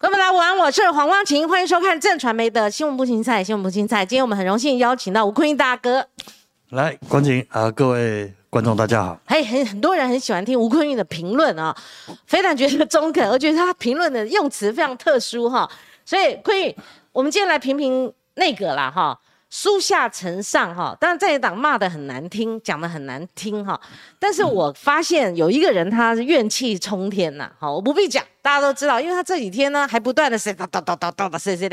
各位大家晚安，我是黄光琴，欢迎收看正传媒的新闻不精彩，新闻不精彩。今天我们很荣幸邀请到吴坤英大哥，来，光景啊，各位观众大家好。哎很很多人很喜欢听吴坤玉的评论啊，非常觉得中肯，而且他评论的用词非常特殊哈。所以坤玉，我们今天来评评那个啦哈。书下承上哈，当然在野党骂的很难听，讲的很难听哈。但是我发现有一个人他是怨气冲天呐，好，我不必讲，大家都知道，因为他这几天呢还不断的谁叨叨叨叨叨的谁谁，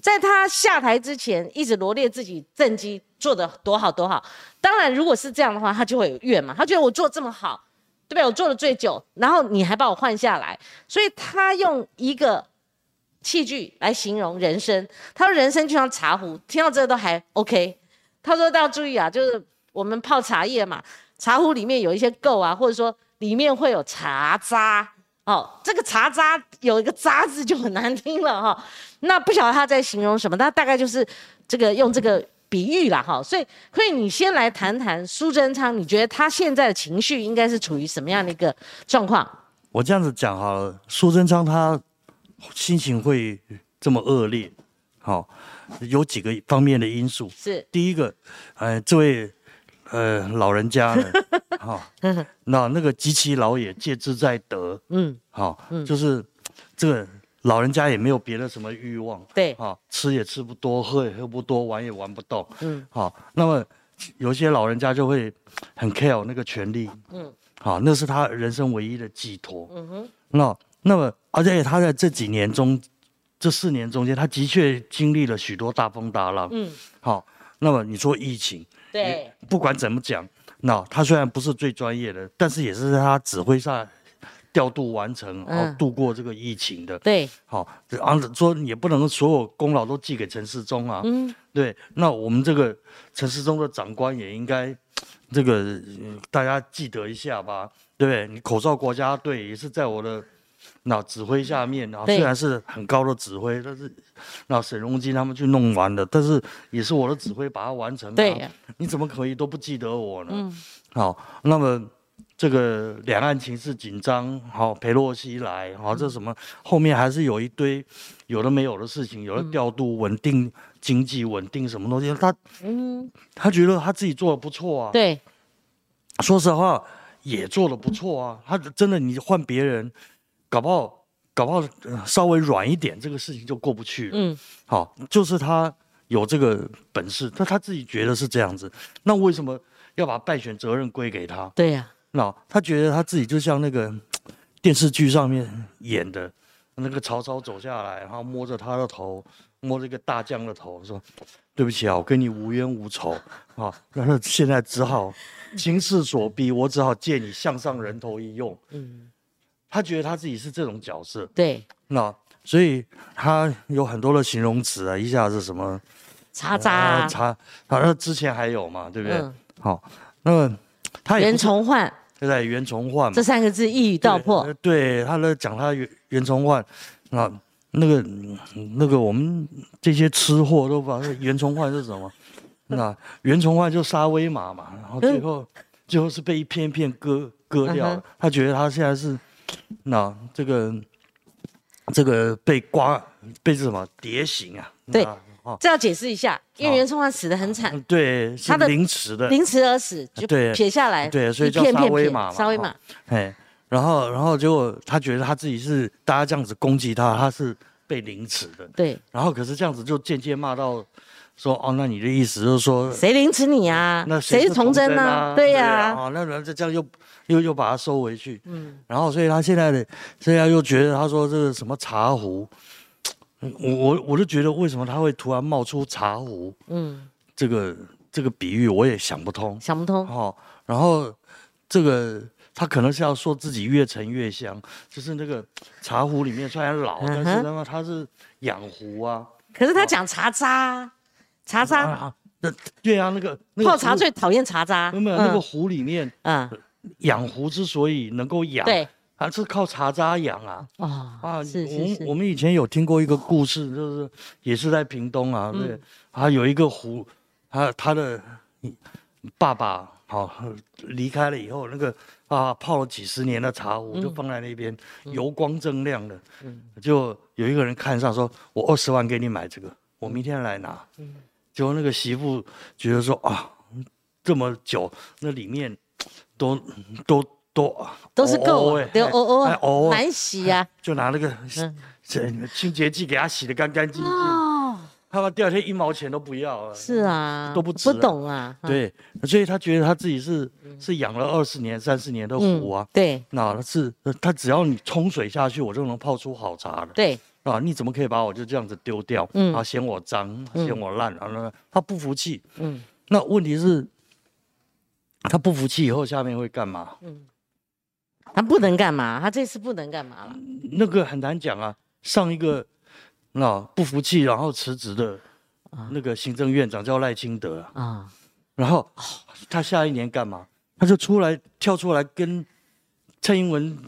在他下台之前一直罗列自己政绩做的多好多好。当然如果是这样的话，他就会有怨嘛，他觉得我做这么好，对不对？我做的最久，然后你还把我换下来，所以他用一个。器具来形容人生，他说人生就像茶壶，听到这都还 OK。他说要注意啊，就是我们泡茶叶嘛，茶壶里面有一些垢啊，或者说里面会有茶渣哦。这个茶渣有一个渣字就很难听了哈。那不晓得他在形容什么，他大概就是这个用这个比喻啦哈。所以可以你先来谈谈苏贞昌，你觉得他现在的情绪应该是处于什么样的一个状况？我这样子讲好了，苏贞昌他。心情会这么恶劣，好，有几个方面的因素。是第一个，呃，这位呃老人家呢，好，那那个及其老也，戒之在德。嗯，好，就是这个老人家也没有别的什么欲望。对，好，吃也吃不多，喝也喝不多，玩也玩不动。嗯，好，那么有些老人家就会很 care 那个权利。嗯，好，那是他人生唯一的寄托。嗯哼，那。那么，而且他在这几年中，这四年中间，他的确经历了许多大风大浪。嗯，好，那么你说疫情，对，不管怎么讲，那他虽然不是最专业的，但是也是在他指挥下调度完成，然后度过这个疫情的。对，好，啊，说也不能所有功劳都寄给陈世忠啊。嗯，对，那我们这个陈世忠的长官也应该，这个大家记得一下吧，对不对？你口罩国家队也是在我的。那指挥下面然后，虽然是很高的指挥，但是那沈荣金他们去弄完的，但是也是我的指挥把它完成。对，你怎么可以都不记得我呢？嗯，好，那么这个两岸情势紧张，好，裴洛西来，好，这什么后面还是有一堆有的没有的事情，有的调度稳定经济，稳定什么东西，他嗯，他觉得他自己做的不错啊。对，说实话也做的不错啊，他真的你换别人。搞不好，搞不好稍微软一点，这个事情就过不去了。嗯，好，就是他有这个本事，但他自己觉得是这样子。那为什么要把败选责任归给他？对呀，那他觉得他自己就像那个电视剧上面演的，那个曹操走下来，然后摸着他的头，摸着一个大将的头，说：“对不起啊，我跟你无冤无仇啊。”然后现在只好情势所逼，我只好借你项上人头一用。嗯。他觉得他自己是这种角色，对，那所以他有很多的形容词啊，一下子什么查渣，查，好像之前还有嘛，对不对？好，那么他袁崇焕，对对？袁崇焕这三个字一语道破，对，他在讲他袁袁崇焕，那那个那个我们这些吃货都把袁崇焕是什么？那袁崇焕就杀威马嘛，然后最后最后是被一片片割割掉了，他觉得他现在是。那这个这个被刮被什么蝶形啊？对，这要解释一下，因为袁崇焕死的很惨，对，他的凌迟的，凌迟而死，就撇下来，对，所以叫沙威玛嘛，沙威玛。哎，然后然后结果他觉得他自己是大家这样子攻击他，他是被凌迟的，对。然后可是这样子就间接骂到说，哦，那你的意思就是说谁凌迟你啊？那谁是崇祯呢？对呀，哦，那然后这样又。又又把它收回去，嗯，然后所以他现在的现在又觉得他说这个什么茶壶，我我我就觉得为什么他会突然冒出茶壶，嗯，这个这个比喻我也想不通，想不通，哦，然后这个他可能是要说自己越陈越香，就是那个茶壶里面虽然老，但是那么他是养壶啊，可是他讲茶渣，茶渣，那对啊，那个泡茶最讨厌茶渣，没有？那个壶里面，嗯。养壶之所以能够养，对，还是靠茶渣养啊。啊啊，是是是。我们以前有听过一个故事，就是也是在屏东啊，对，啊有一个壶，他他的爸爸好离开了以后，那个啊泡了几十年的茶壶就放在那边，油光锃亮的，就有一个人看上说：“我二十万给你买这个，我明天来拿。”结果那个媳妇觉得说：“啊，这么久，那里面都都都都是够哎，对，哦哦难洗呀。就拿那个这清洁剂给它洗的干干净净。哦，他们第二天一毛钱都不要了。是啊，都不值不懂啊。对，所以他觉得他自己是是养了二十年、三十年的壶啊。对，那是他只要你冲水下去，我就能泡出好茶了。对。啊，你怎么可以把我就这样子丢掉？嗯，啊，嫌我脏，嫌我烂，然后呢，他不服气。嗯，那问题是，他不服气以后，下面会干嘛？嗯，他不能干嘛？他这次不能干嘛了？那个很难讲啊。上一个那不服气，然后辞职的那个行政院长叫赖清德啊。然后他下一年干嘛？他就出来跳出来跟蔡英文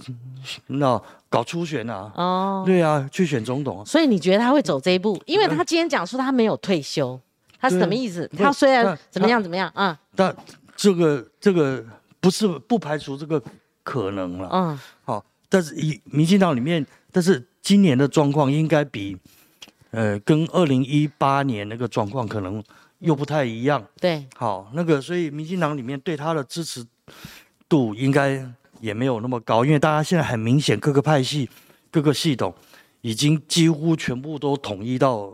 那。搞初选啊？哦，对啊，去选总统。所以你觉得他会走这一步？因为他今天讲说他没有退休，他是什么意思？他虽然怎么样怎么样啊？但这个这个不是不排除这个可能了。嗯，好，但是以民进党里面，但是今年的状况应该比呃跟二零一八年那个状况可能又不太一样。对，好，那个所以民进党里面对他的支持度应该。也没有那么高，因为大家现在很明显，各个派系、各个系统已经几乎全部都统一到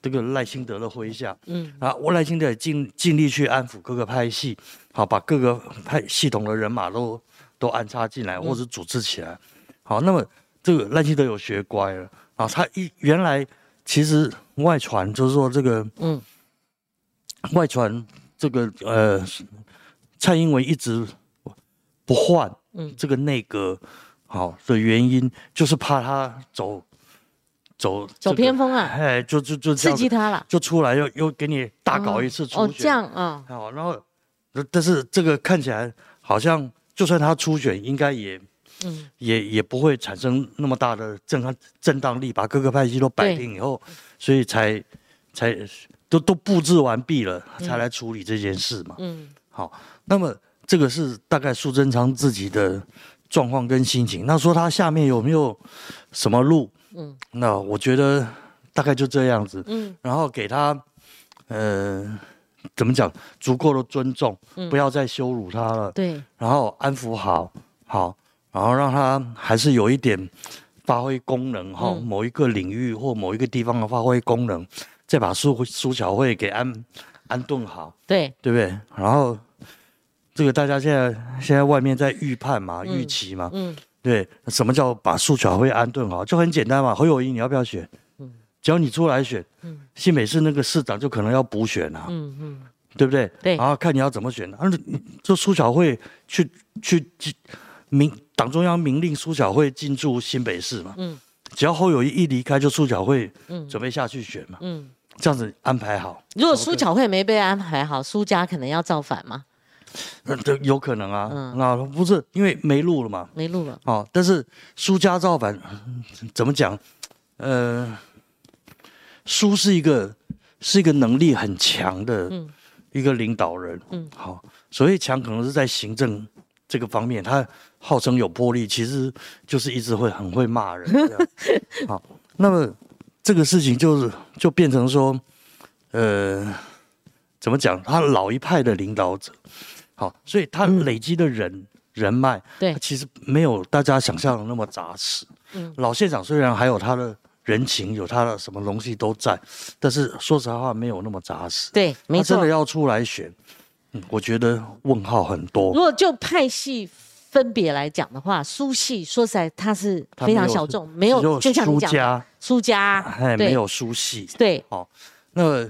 这个赖清德的麾下。嗯，啊，我赖清德也尽尽力去安抚各个派系，好，把各个派系统的人马都都安插进来，或者组织起来。好，那么这个赖清德有学乖了啊，他一原来其实外传就是说这个，嗯，外传这个呃，蔡英文一直不换。嗯，这个内阁好的原因就是怕他走走走偏锋啊，哎，就就就刺激他了，就出来又又给你大搞一次初选，哦，这样啊，好，然后但是这个看起来好像就算他初选，应该也嗯也也不会产生那么大的震撼震荡力，把各个派系都摆平以后，所以才才都都布置完毕了，才来处理这件事嘛，嗯，好，那么。这个是大概苏贞昌自己的状况跟心情。那说他下面有没有什么路？嗯，那我觉得大概就这样子。嗯，然后给他，呃，怎么讲？足够的尊重，不要再羞辱他了。对。然后安抚好，好，然后让他还是有一点发挥功能哈，某一个领域或某一个地方的发挥功能，再把苏苏小慧给安安顿好。对，对不对？然后。这个大家现在现在外面在预判嘛，预期嘛，嗯，对，什么叫把苏巧慧安顿好？就很简单嘛，侯友谊你要不要选？嗯，只要你出来选，嗯，新北市那个市长就可能要补选啊，嗯嗯，对不对？对，然后看你要怎么选，而就苏巧慧去去明党中央明令苏巧慧进驻新北市嘛，嗯，只要侯友谊一离开，就苏巧慧嗯。准备下去选嘛，嗯，这样子安排好。如果苏巧慧没被安排好，苏家可能要造反吗？那这有可能啊，那不是因为没路了嘛？没路了。哦，但是苏家造反怎么讲？呃，苏是一个是一个能力很强的一个领导人。嗯，好，所谓强可能是在行政这个方面，他号称有魄力，其实就是一直会很会骂人。好，那么这个事情就是就变成说，呃，怎么讲？他老一派的领导者。好，所以他累积的人人脉，对，其实没有大家想象的那么扎实。嗯，老县长虽然还有他的人情，有他的什么东西都在，但是说实话没有那么扎实。对，没错。真的要出来选，嗯，我觉得问号很多。如果就派系分别来讲的话，苏系说实在他是非常小众，没有就像你讲，苏家，哎，没有苏系。对，好，那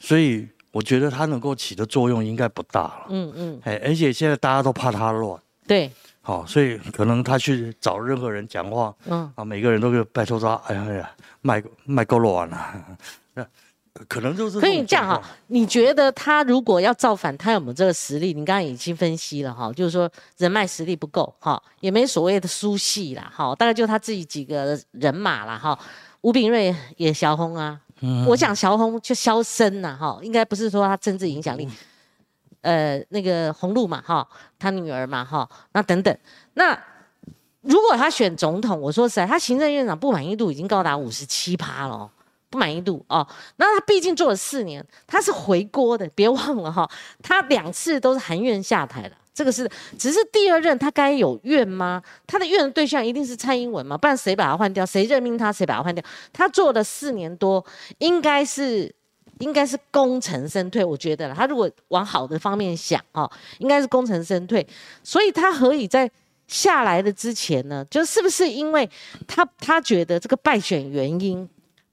所以。我觉得他能够起的作用应该不大了。嗯嗯，哎，而且现在大家都怕他乱。对。好，所以可能他去找任何人讲话，嗯，啊，每个人都给拜托他，哎呀，卖卖够乱了。那 可能就是可以这样哈。你觉得他如果要造反，他有没有这个实力？你刚刚已经分析了哈，就是说人脉实力不够哈，也没所谓的书系啦，哈，大概就他自己几个人马啦，哈。吴炳瑞也小红啊。我讲萧红就萧生呐，哈，应该不是说他政治影响力，呃。那个红露嘛哈，他女儿嘛哈，那等等，那如果他选总统，我说实在，他行政院长不满意度已经高达五十七趴了。不满意度哦，那他毕竟做了四年，他是回锅的，别忘了哈，他两次都是含冤下台的，这个是只是第二任他该有怨吗？他的怨的对象一定是蔡英文吗？不然谁把他换掉？谁任命他？谁把他换掉？他做了四年多，应该是应该是功成身退，我觉得了。他如果往好的方面想哦，应该是功成身退，所以他何以在下来的之前呢？就是不是因为他他觉得这个败选原因？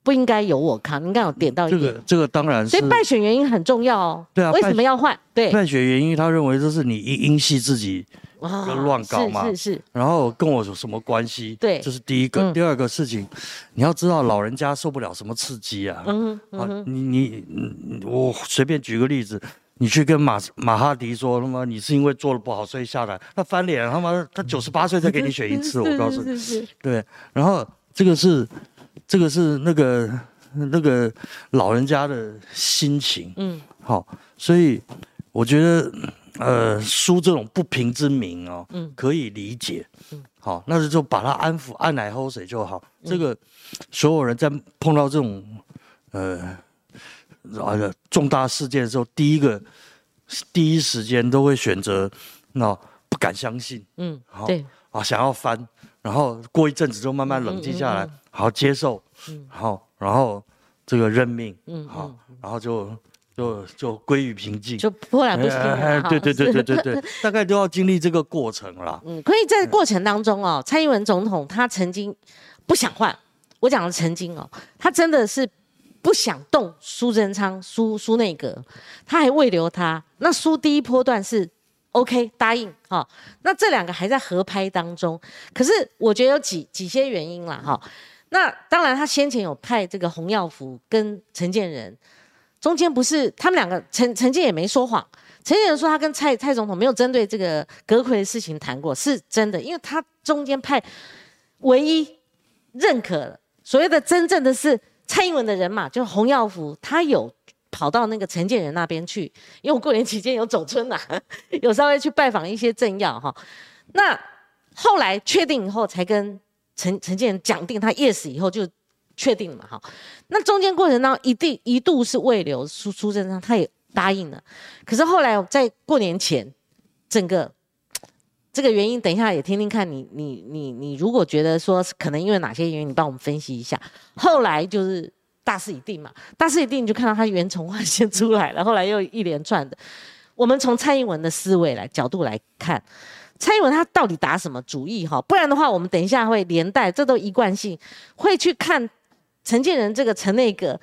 不应该由我扛，应该有点到这个，这个当然是。所以败选原因很重要哦。对啊。为什么要换？对。败选原因，他认为这是你因因系自己乱搞嘛。是是是。然后跟我有什么关系？对。这是第一个。第二个事情，你要知道老人家受不了什么刺激啊。嗯嗯。你你我随便举个例子，你去跟马马哈迪说他妈你是因为做的不好所以下来，他翻脸他妈他九十八岁再给你选一次，我告诉你。对。然后这个是。这个是那个那个老人家的心情，嗯，好，所以我觉得，呃，输这种不平之名哦，嗯，可以理解，嗯，好，那就就把他安抚，按奶喝水就好。这个所有人在碰到这种呃啊重大事件的时候，第一个第一时间都会选择那不敢相信，嗯，好，对，啊，想要翻，然后过一阵子就慢慢冷静下来。好接受，嗯，好，然后这个任命，嗯，好，然后就就就归于平静，就波澜不惊了。对对对对对对，大概都要经历这个过程了。嗯，可以在过程当中哦，蔡英文总统他曾经不想换，我讲的曾经哦，他真的是不想动苏贞昌苏苏内阁，他还未留他。那苏第一波段是 OK 答应哈，那这两个还在合拍当中，可是我觉得有几几些原因了哈。那当然，他先前有派这个洪耀福跟陈建仁，中间不是他们两个，陈陈建也没说谎。陈建仁说他跟蔡蔡总统没有针对这个阁魁的事情谈过，是真的，因为他中间派唯一认可所谓的真正的是蔡英文的人嘛，就是洪耀福，他有跑到那个陈建仁那边去，因为我过年期间有走村呐，有稍微去拜访一些政要哈。那后来确定以后才跟。陈陈建讲定他 yes 以后就确定了嘛，哈，那中间过程当中一定一度是未留苏苏贞昌，他也答应了，可是后来在过年前，整个这个原因，等一下也听听看你你你你如果觉得说可能因为哪些原因，你帮我们分析一下。后来就是大势已定嘛，大势已定你就看到他袁崇焕先出来了，后来又一连串的，我们从蔡英文的思维来角度来看。蔡英文他到底打什么主意哈？不然的话，我们等一下会连带，这都一贯性会去看陈建仁这个陈内阁，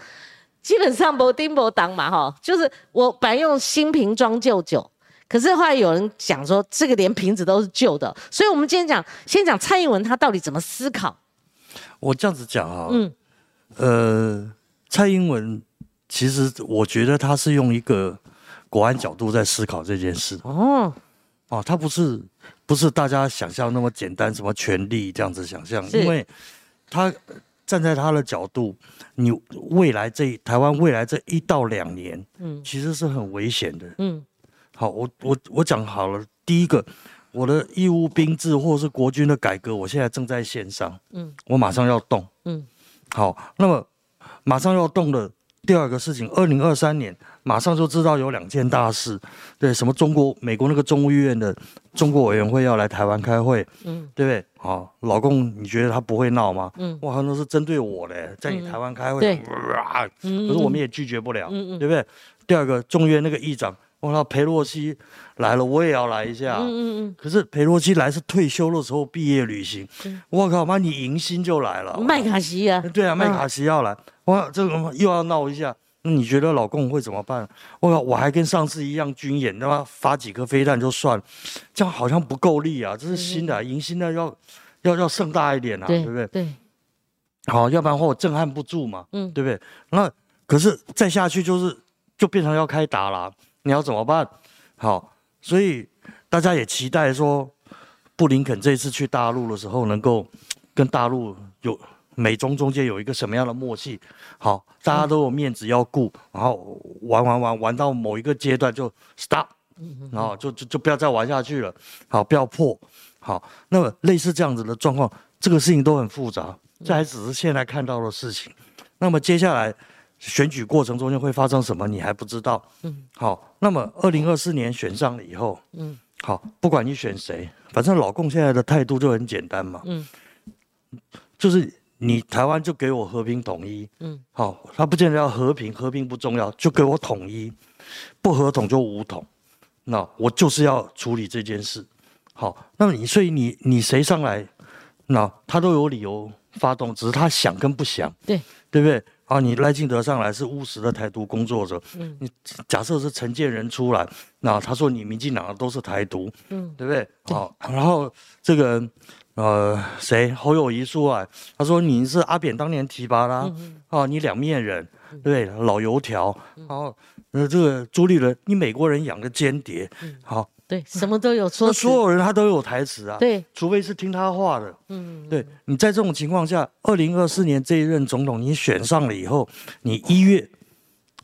基本上不丁不当嘛哈。就是我本来用新瓶装旧酒，可是后来有人讲说这个连瓶子都是旧的，所以我们今天讲先讲蔡英文他到底怎么思考。我这样子讲啊，嗯，呃，蔡英文其实我觉得他是用一个国安角度在思考这件事哦。哦，他不是不是大家想象那么简单，什么权力这样子想象，因为他站在他的角度，你未来这台湾未来这一到两年，嗯，其实是很危险的，嗯，好，我我我讲好了，第一个，我的义务兵制或是国军的改革，我现在正在线上，嗯，我马上要动，嗯，好，那么马上要动的第二个事情，二零二三年。马上就知道有两件大事，对，什么中国、美国那个众议院的中国委员会要来台湾开会，嗯，对不对？好，老公，你觉得他不会闹吗？嗯，哇，那是针对我嘞，在你台湾开会，对，可是我们也拒绝不了，嗯嗯，对不对？第二个，众院那个议长，我靠，裴洛西来了，我也要来一下，嗯嗯嗯，可是裴洛西来是退休的时候毕业旅行，我靠，妈，你迎新就来了，麦卡锡啊，对啊，麦卡锡要来，哇，这个又要闹一下。那你觉得老公会怎么办？我靠我还跟上次一样军演，他妈发几颗飞弹就算，这样好像不够力啊！这是新的，迎新的要要要盛大一点啊，对不对？对。好，要不然的话我震撼不住嘛，嗯，对不对？那可是再下去就是就变成要开打了，你要怎么办？好，所以大家也期待说，布林肯这次去大陆的时候，能够跟大陆有。美中中间有一个什么样的默契？好，大家都有面子要顾，然后玩玩玩玩到某一个阶段就 stop，然后就就就不要再玩下去了，好，不要破，好，那么类似这样子的状况，这个事情都很复杂，这还只是现在看到的事情，那么接下来选举过程中间会发生什么，你还不知道，嗯，好，那么二零二四年选上了以后，嗯，好，不管你选谁，反正老共现在的态度就很简单嘛，嗯，就是。你台湾就给我和平统一，嗯，好，他不见得要和平，和平不重要，就给我统一，不合统就武统，那我就是要处理这件事，好，那么你所以你你谁上来，那他都有理由发动，只是他想跟不想，对。对不对？啊，你赖清德上来是务实的台独工作者，嗯，你假设是陈建仁出来，那他说你民进党的都是台独，嗯，对不对？好，然后这个。呃，谁？侯友谊说啊？他说你是阿扁当年提拔啦，哦，你两面人，对，老油条，哦，呃，这个朱立伦，你美国人养的间谍，好，对，什么都有说，那所有人他都有台词啊，对，除非是听他话的，嗯，对，你在这种情况下，二零二四年这一任总统你选上了以后，你一月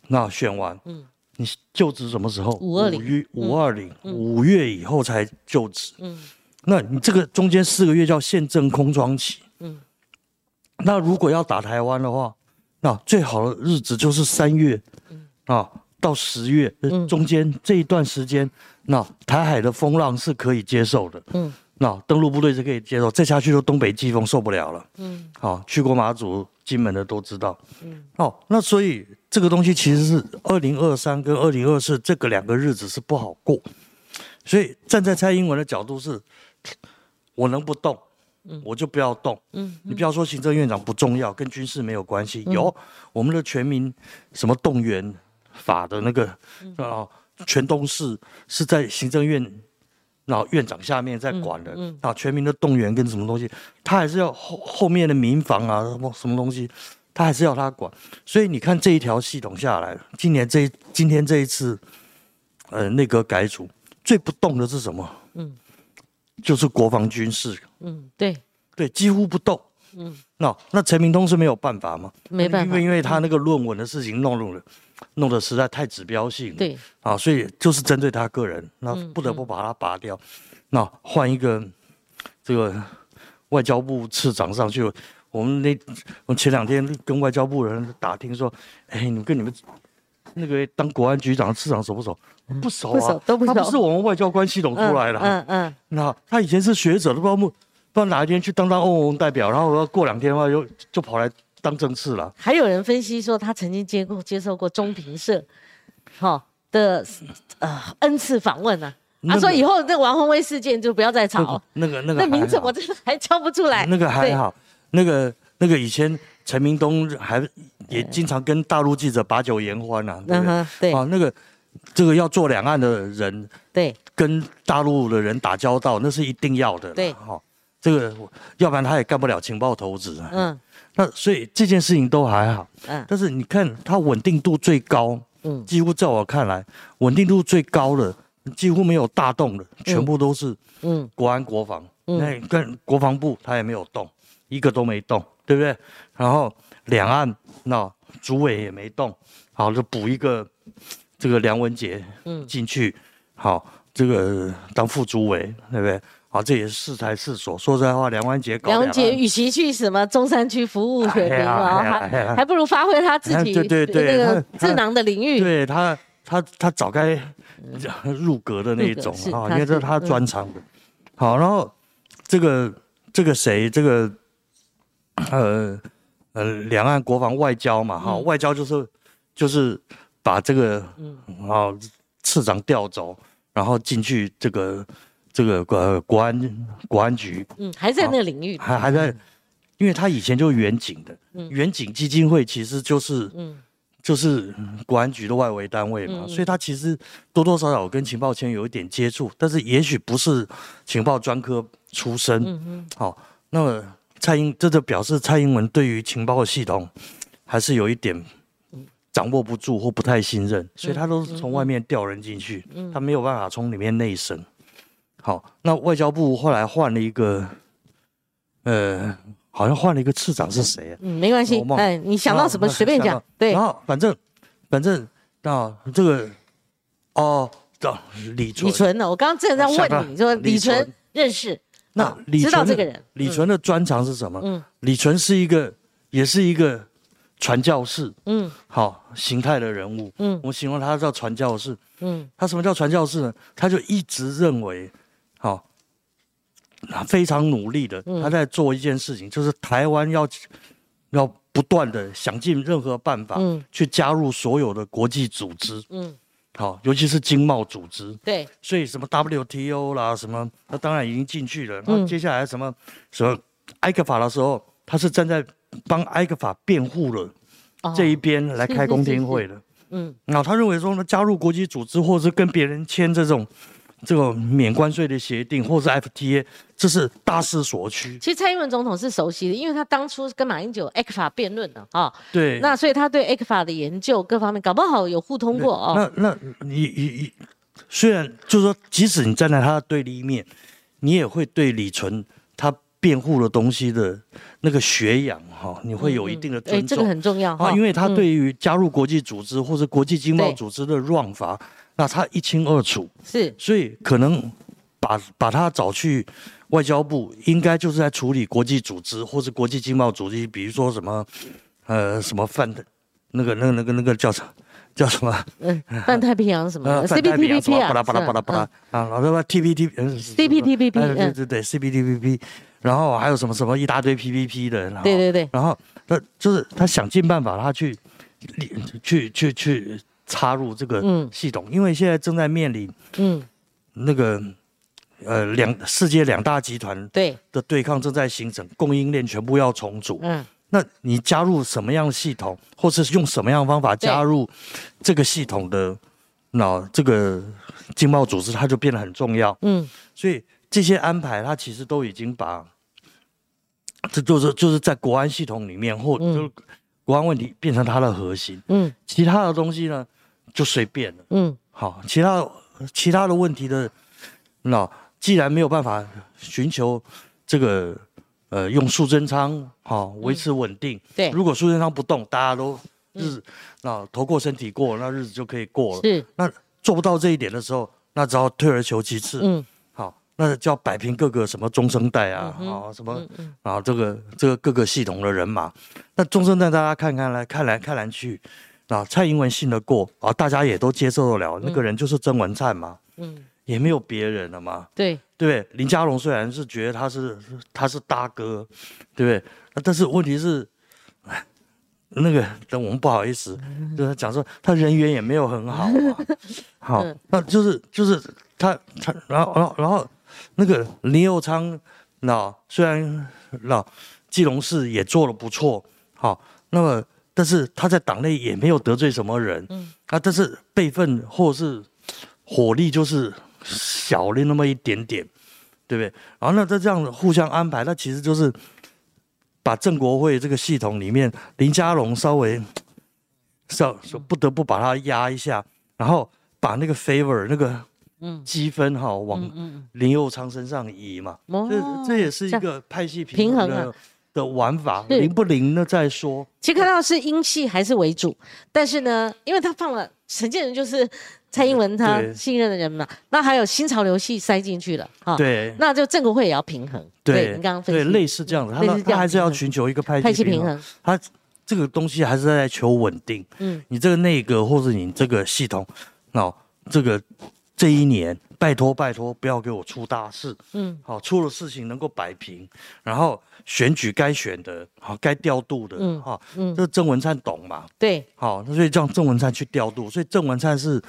那选完，嗯，你就职什么时候？五二零，五二零，五月以后才就职，嗯。那你这个中间四个月叫宪政空窗期，嗯，那如果要打台湾的话，那最好的日子就是三月，嗯。啊到十月，中间这一段时间，那台海的风浪是可以接受的，嗯，那登陆部队是可以接受，再下去就东北季风受不了了，嗯，好，去过马祖、金门的都知道，嗯，哦，那所以这个东西其实是二零二三跟二零二四这个两个日子是不好过，所以站在蔡英文的角度是。我能不动，我就不要动。嗯，你不要说行政院长不重要，跟军事没有关系。有我们的全民什么动员法的那个啊，全东市是在行政院然后院长下面在管的啊，全民的动员跟什么东西，他还是要后后面的民防啊什么什么东西，他还是要他管。所以你看这一条系统下来，今年这今天这一次，呃，内阁改组最不动的是什么？嗯。就是国防军事，嗯，对，对，几乎不动，嗯，那那陈明通是没有办法吗？没办法，因为因为他那个论文的事情弄弄了，弄得实在太指标性了，对，啊，所以就是针对他个人，那不得不把他拔掉，那换一个这个外交部次长上去。我们那我前两天跟外交部人打听说，哎，你们跟你们。那个当国安局长、市长熟不熟？不熟啊，都不熟。他不是我们外交官系统出来的。嗯嗯。那他以前是学者，都不知道不知道哪一天去当当欧盟代表，然后过两天的话又就跑来当政次了。还有人分析说，他曾经接过接受过中评社，哈的呃 N 次访问呢。他说以后那王宏威事件就不要再吵。那个那个那名字我真的还叫不出来。那个还好，那个那个以前。陈明东还也经常跟大陆记者把酒言欢呐，对不对？对啊，那个这个要做两岸的人，对，跟大陆的人打交道，那是一定要的。对，哈，这个要不然他也干不了情报投资啊。嗯，那所以这件事情都还好。嗯，但是你看他稳定度最高，嗯，几乎在我看来，稳定度最高的几乎没有大动的，全部都是嗯国安国防。那跟国防部他也没有动，一个都没动。对不对？然后两岸那主委也没动，好就补一个这个梁文杰进去，好这个当副主委，对不对？好，这也是适才适所。说实在话，梁文杰搞梁文杰与其去什么中山区服务水平啊，还还不如发挥他自己对对对那个智囊的领域。对他，他他早该入阁的那种啊，因为这是他专长的。好，然后这个这个谁这个。呃呃，两岸国防外交嘛，哈，外交就是就是把这个啊次长调走，然后进去这个这个呃国安国安局，嗯，还在那个领域，还还在，因为他以前就是远景的，远景基金会其实就是嗯。就是国安局的外围单位嘛，所以他其实多多少少跟情报圈有一点接触，但是也许不是情报专科出身，嗯嗯，好，那么。蔡英，这就表示蔡英文对于情报系统还是有一点掌握不住或不太信任，所以他都是从外面调人进去，他没有办法从里面内审。好，那外交部后来换了一个，呃，好像换了一个次长是谁啊？嗯，没关系，哎，你想到什么随便讲。对，然后反正反正啊，这个哦，找李纯李，纯呢？我刚刚正在问你，说李纯认识，那啊知道李纯的这个人，李纯的专长是什么？嗯李纯是一个，也是一个传教士，嗯好形态的人物。嗯我形容他叫传教士。嗯他什么叫传教士呢？他就一直认为，好、他非常努力的，嗯他在做一件事情，就是台湾要要不断的想尽任何办法嗯去加入所有的国际组织，嗯，好、尤其是经贸组织。对，所以什么 WTO 啦，什么那当然已经进去了。然嗯后接下来什么什么埃克法的时候，他是站在帮埃克法辩护了哦这一边来开公听会的。嗯那他认为说呢，加入国际组织，或者是跟别人签这种这个免关税的协定，或是 FTA，这是大势所趋。其实蔡英文总统是熟悉的，因为他当初跟马英九 a 克法辩论的啊，对，那所以他对 a 克法的研究各方面搞不好有互通过哦。那那你你你，虽然就是说，即使你站在他的对立面，你也会对李纯他辩护的东西的那个学养哈，你会有一定的哎，尊重。这个很重要哈，啊，因为他嗯对于加入国际组织或者国际经贸对组织的乱法，那他一清二楚，是。所以可能把把他找去外交部，应该就是在处理国际组织或是国际经贸组织，比如说什么呃什么泛的，那个那个那个那个叫什么？叫什么嗯，泛太平洋什么呃的泛太平洋什么，CPTPP 啊，巴拉巴拉巴拉巴拉啊，然后什么？TPT 嗯。CPTPP 哎对嗯对对 CPTPP，然后还有什么什么一大堆 PPP 的，然后对对对，然后他就是他想尽办法，他去去去去插入这个嗯。系统，因为现在正在面临嗯，那个呃两世界两大集团对，的对抗正在形成，供应链全部要重组。嗯。那你加入什么样的系统，或者是用什么样的方法加入这个系统的那这个经贸组织，它就变得很重要。嗯。所以这些安排，它其实都已经把，这就是就是在国安系统里面，或嗯。就是国安问题变成它的核心，嗯。其他的东西呢就随便了。嗯好，其他其他的问题的，那既然没有办法寻求这个呃用苏贞仓好维持稳定，嗯对如果苏贞仓不动，大家都日子那头过身体过，那日子就可以过了。是，那做不到这一点的时候，那只好退而求其次。嗯好，那就要摆平各个什么中生代啊，嗯哼啊什么嗯嗯啊这个这个各个系统的人马。那中生代大家看看来看来看来去，啊蔡英文信得过啊，大家也都接受得了，那个人就是曾文灿嘛，嗯，也没有别人了嘛，对，对？林佳龙虽然是觉得他是他是大哥，对不对？啊但是问题是。哎那个，但我们不好意思，就是讲说他人缘也没有很好嘛，好嗯，那就是就是他他，然后然后然后那个林佑昌，那虽然那基隆市也做的不错，好，那么但是他在党内也没有得罪什么人，嗯。啊，但是辈分或是火力就是小了那么一点点，对不对？然后那在这样子互相安排，那其实就是把郑国会这个系统里面林佳龙稍微稍不得不把他压一下，然后把那个 favor 那个嗯。积分哈往林佑昌身上移嘛，嗯，这哦这也是一个派系平衡的啊的玩法，灵不灵呢？再说。其实看到是英系还是为主，但是呢，因为他放了陈建仁就是蔡英文他信任的人嘛，那还有新潮流系塞进去了哈，，对。那就郑国会也要平衡，对。你刚刚分析。对类似这样子，他他还是要寻求一个派派系系平衡，他这个东西还是在求稳定。嗯。你这个内阁或者你这个系统，那，这个这一年拜托拜托不要给我出大事，嗯。好、出了事情能够摆平，然后选举该选的，好、该调度的，嗯哈、嗯。这郑文灿懂嘛？对，好、那所以让郑文灿去调度，所以郑文灿是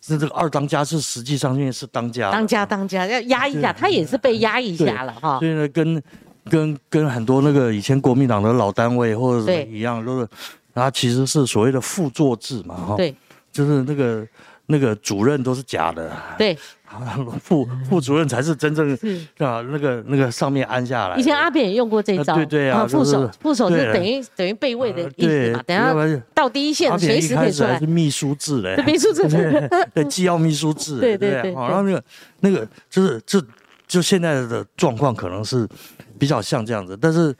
是这个二当家，是实际上因为是当家，当家当家要压一下，他也是被压一下了哈。所，以呢，跟跟跟很多那个以前国民党的老单位或者一样，都是他其实是所谓的副座制嘛，哈，对。就是那个那个主任都是假的，对，副副主任才是真正是。啊那个那个上面安下来。以前阿扁也用过这招，啊对对啊副手副手是等于等于备位的意思嘛，，等下到第一线随时可以出来。是，秘书制嘞，秘书制。对，机要秘书制，对对对不对好然后那个那个就是这就现在的状况可能是比较像这样子，但是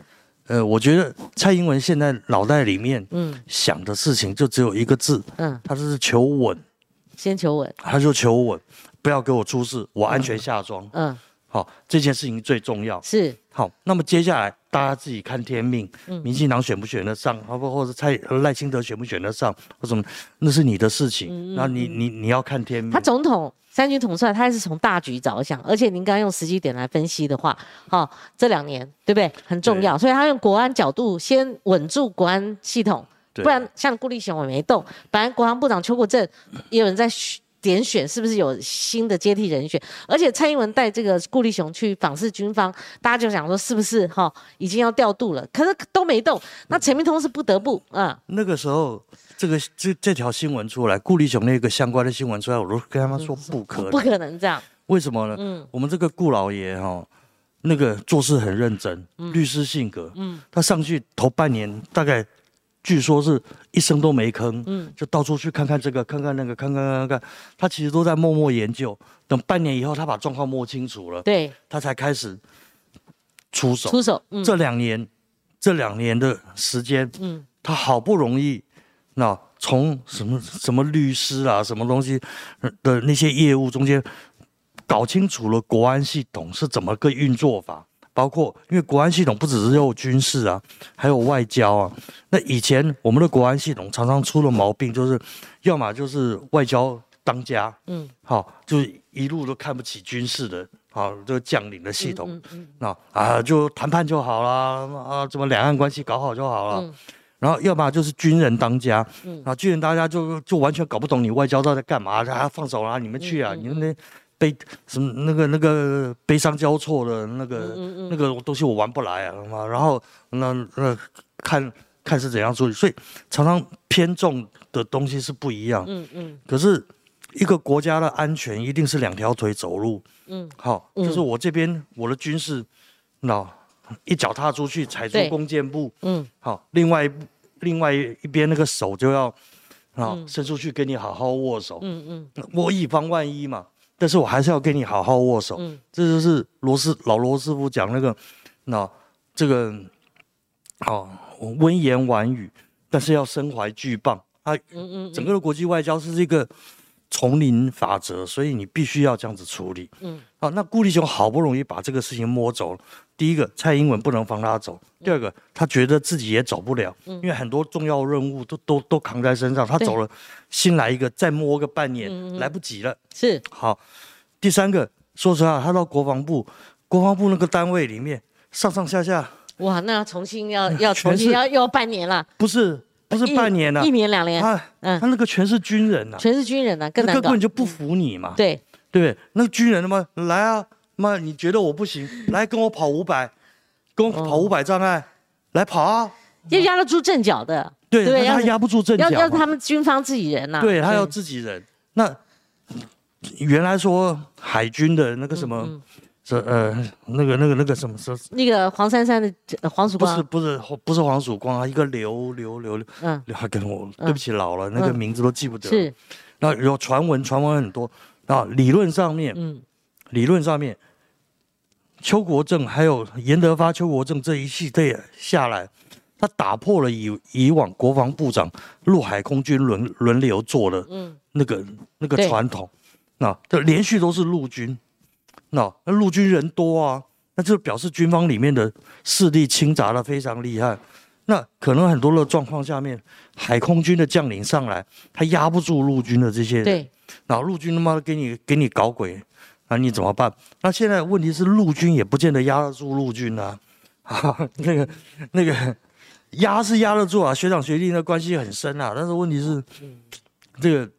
呃，我觉得蔡英文现在脑袋里面嗯。想的事情就只有一个字，嗯。他就是求稳。先求稳，他就求稳，不要给我出事，我安全下庄。嗯，好，这件事情最重要。是。好，那么接下来大家自己看天命，嗯。民进党选不选得上，或或或者蔡赖清德选不选得上，或什么，那是你的事情。那你你你要看天命。嗯他总统三军统帅，他还是从大局着想，而且您刚刚用时机点来分析的话，好、这两年对不对？很重要，所以他用国安角度先稳住国安系统，对不然像顾立雄也没动，本来国防部长邱国正也有人在选点选是不是有新的接替人选，而且蔡英文带这个顾立雄去访视军方，大家就想说是不是哈、已经要调度了，可是都没动，那陈明通是不得不啊、那个时候，这个这这条新闻出来，顾立雄那个相关的新闻出来，我都跟他们说不可能。不可能这样，为什么呢？嗯。我们这个顾老爷哈、那个做事很认真，律师性格，嗯。他上去头半年大概，据说是一声都没吭，嗯。就到处去看看这个，看看那个，看看看看看，他其实都在默默研究。等半年以后，他把状况摸清楚了，对，他才开始出手。出手，嗯。这两年，这两年的时间，嗯。他好不容易，那从什么什么律师啊，什么东西呃的那些业务中间，搞清楚了国安系统是怎么个运作法，包括因为国安系统不只是有军事啊，还有外交啊。那以前我们的国安系统常常出了毛病，就是要么就是外交当家，嗯。好，就是一路都看不起军事的，好，这个将领的系统，嗯嗯那啊就谈判就好啦，啊怎么两岸关系搞好就好了。嗯。然后要么就是军人当家，嗯。啊，军人当家就就完全搞不懂你外交到底在干嘛，啊，放手啦，你们去啊，嗯。你们那悲什么那个那个悲伤交错的那个、嗯那个东西我玩不来啊，嘛然后那那看看是怎样处理，所以常常偏重的东西是不一样。嗯嗯。可是一个国家的安全一定是两条腿走路，嗯，好，就是我这边我的军事，那一脚踏出去踩出弓箭步，嗯。好，另外一另外一边那个手就要啊、嗯。伸出去跟你好好握手，嗯嗯。我以防万一嘛。但是我还是要跟你好好握手，嗯这就是罗斯老罗师傅讲那个，那这个哦温言婉语，但是要身怀巨棒。他嗯嗯整个的国际外交是一个丛林法则，所以你必须要这样子处理。嗯，好，那顾立雄好不容易把这个事情摸走了。第一个，蔡英文不能放他走；第二个，他觉得自己也走不了，因为很多重要任务都都都扛在身上。他走了，新来一个，再摸个半年，来不及了。是。好，第三个，说实话，他到国防部，国防部那个单位里面，上上下下哇，那要重新要要重新是要又要半年了，不是不是半年了、一年两年，他嗯。他那个全是军人呐、全是军人呢，更难搞。那根本。就不服你嘛。对，对不对？那个军人他妈来啊，妈你觉得我不行，来跟我跑五百，跟我跑五百障碍，来跑啊！要压得住阵脚的，对，对他压不住阵要要脚嘛，他们军方自己人呐。对他要自己人。那原来说海军的那个什么，嗯是呃那个那个那个什么是？那个黄珊珊的呃黄曙不是光，不是不是黄曙光啊，一个刘刘刘刘，嗯，还跟我对不起老了，那个嗯名字都记不得。是，那有传闻，传闻很多。啊，理论上面嗯。理论上面，邱国正还有严德发、邱国正这一系列下来，他打破了以以往国防部长陆海空军轮轮流做的嗯那个那个对传统。那这连续都是陆军，那那陆军人多啊，那就表示军方里面的势力倾轧的非常厉害。那可能很多的状况下面，海空军的将领上来，他压不住陆军的这些人。对，然后陆军他妈给你给你搞鬼，那你怎么办？那现在问题是陆军也不见得压得住陆军啊，啊，那个那个压是压得住啊，学长学弟的关系很深啊，但是问题是，这个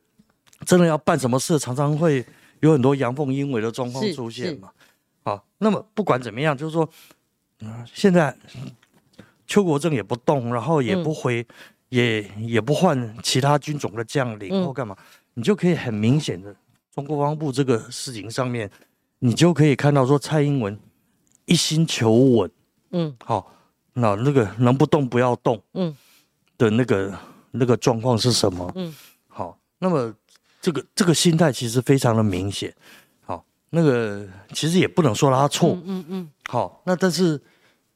真的要办什么事，常常会有很多阳奉阴违的状况出现嘛。好，那么不管怎么样，就是说，嗯，现在邱国正也不动，然后也不回，也也不换其他军种的将领嗯或干嘛，你就可以很明显的从国防部这个事情上面，你就可以看到说蔡英文一心求稳，嗯好、那那个能不动不要动嗯的那个那个状况是什么？嗯，好，那么这个这个心态其实非常的明显。好，那个其实也不能说他错。嗯嗯嗯，好，那但是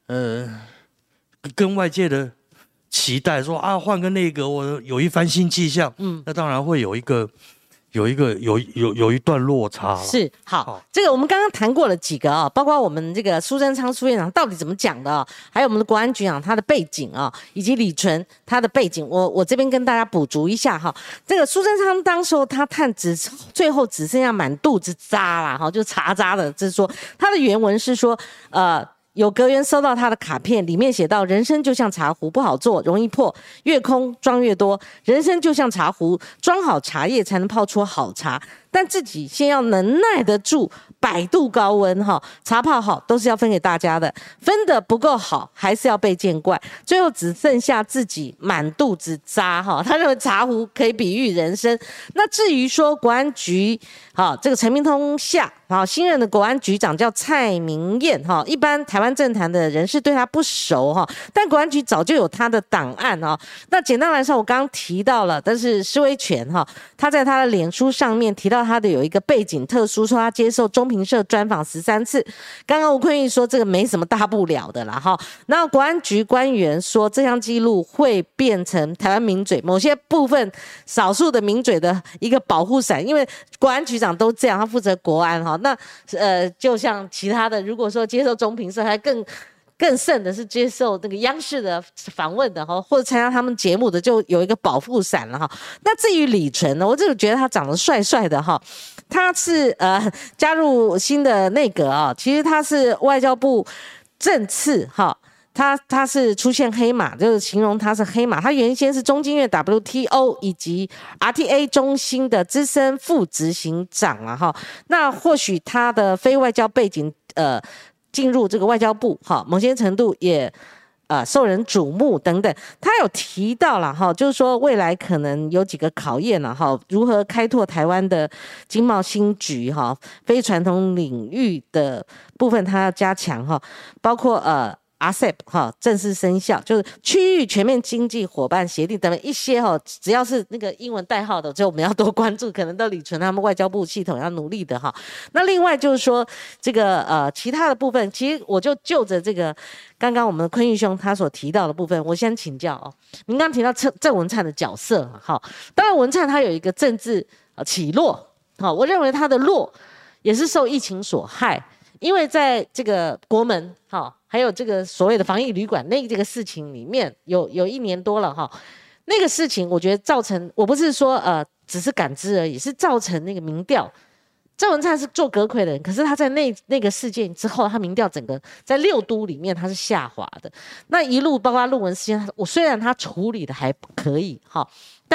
呃，跟外界的期待说啊，换个内阁，我有一番新气象。嗯，那当然会有一个有一个有有有一段落差。是好好，这个我们刚刚谈过了几个啊、包括我们这个苏贞昌苏院长到底怎么讲的、啊，还有我们的国安局长他的背景啊，以及李纯他的背景，我我这边跟大家补足一下哈。这个苏贞昌当时候他探只最后只剩下满肚子渣啦，哈，就茶渣的，就是说他的原文是说，呃。有阁员收到他的卡片，里面写到：“人生就像茶壶，不好做，容易破，越空装越多。人生就像茶壶，装好茶叶才能泡出好茶。但自己先要能耐得住百度高温，哈，茶泡好都是要分给大家的，分的不够好还是要被见怪。最后只剩下自己满肚子渣，哈。他认为茶壶可以比喻人生。那至于说国安局，好，这个陈明通下，好，新任的国安局长叫蔡明燕，哈，一般台湾政坛的人士对他不熟，哈，但国安局早就有他的档案，哦。那简单来说，我刚刚提到了，但是施威权，哈，他在他的脸书上面提到他的有一个背景特殊，说他接受中评社专访十三次。刚刚吴坤玉说这个没什么大不了的啦，哈。那国安局官员说这项记录会变成台湾名嘴某些部分少数的名嘴的一个保护伞，因为国安局长都这样，他负责国安哈。那呃，就像其他的，如果说接受中评社，还更。更甚的是接受那个央视的访问的哈，或者参加他们节目的，就有一个保护伞了哈。那至于李纯呢，我就是觉得他长得帅帅的哈，他是呃加入新的内阁啊，其实他是外交部政次哈。他他是出现黑马，就是形容他是黑马。他原先是中经院 WTO 以及 RTA 中心的资深副执行长啊哈。那或许他的非外交背景，呃。进入这个外交部，哈，某些程度也，呃，受人瞩目等等。他有提到了哈，就是说未来可能有几个考验了哈，如何开拓台湾的经贸新局哈，非传统领域的部分他要加强哈，包括呃。RCEP 哈正式生效，就是区域全面经济伙伴协定等等一些哈，只要是那个英文代号的，就我们要多关注，可能都李纯他们外交部系统要努力的哈。那另外就是说这个呃其他的部分，其实我就就着这个刚刚我们坤玉兄他所提到的部分，我先请教哦。您刚提到郑郑文灿的角色哈，当然文灿他有一个政治起落，好，我认为他的落也是受疫情所害。因为在这个国门哈，还有这个所谓的防疫旅馆那这个事情里面，有有一年多了哈，那个事情我觉得造成，我不是说呃只是感知而已，是造成那个民调。郑文灿是做阁魁的人，可是他在那那个事件之后，他民调整个在六都里面他是下滑的。那一路包括论文事件，我虽然他处理的还可以哈。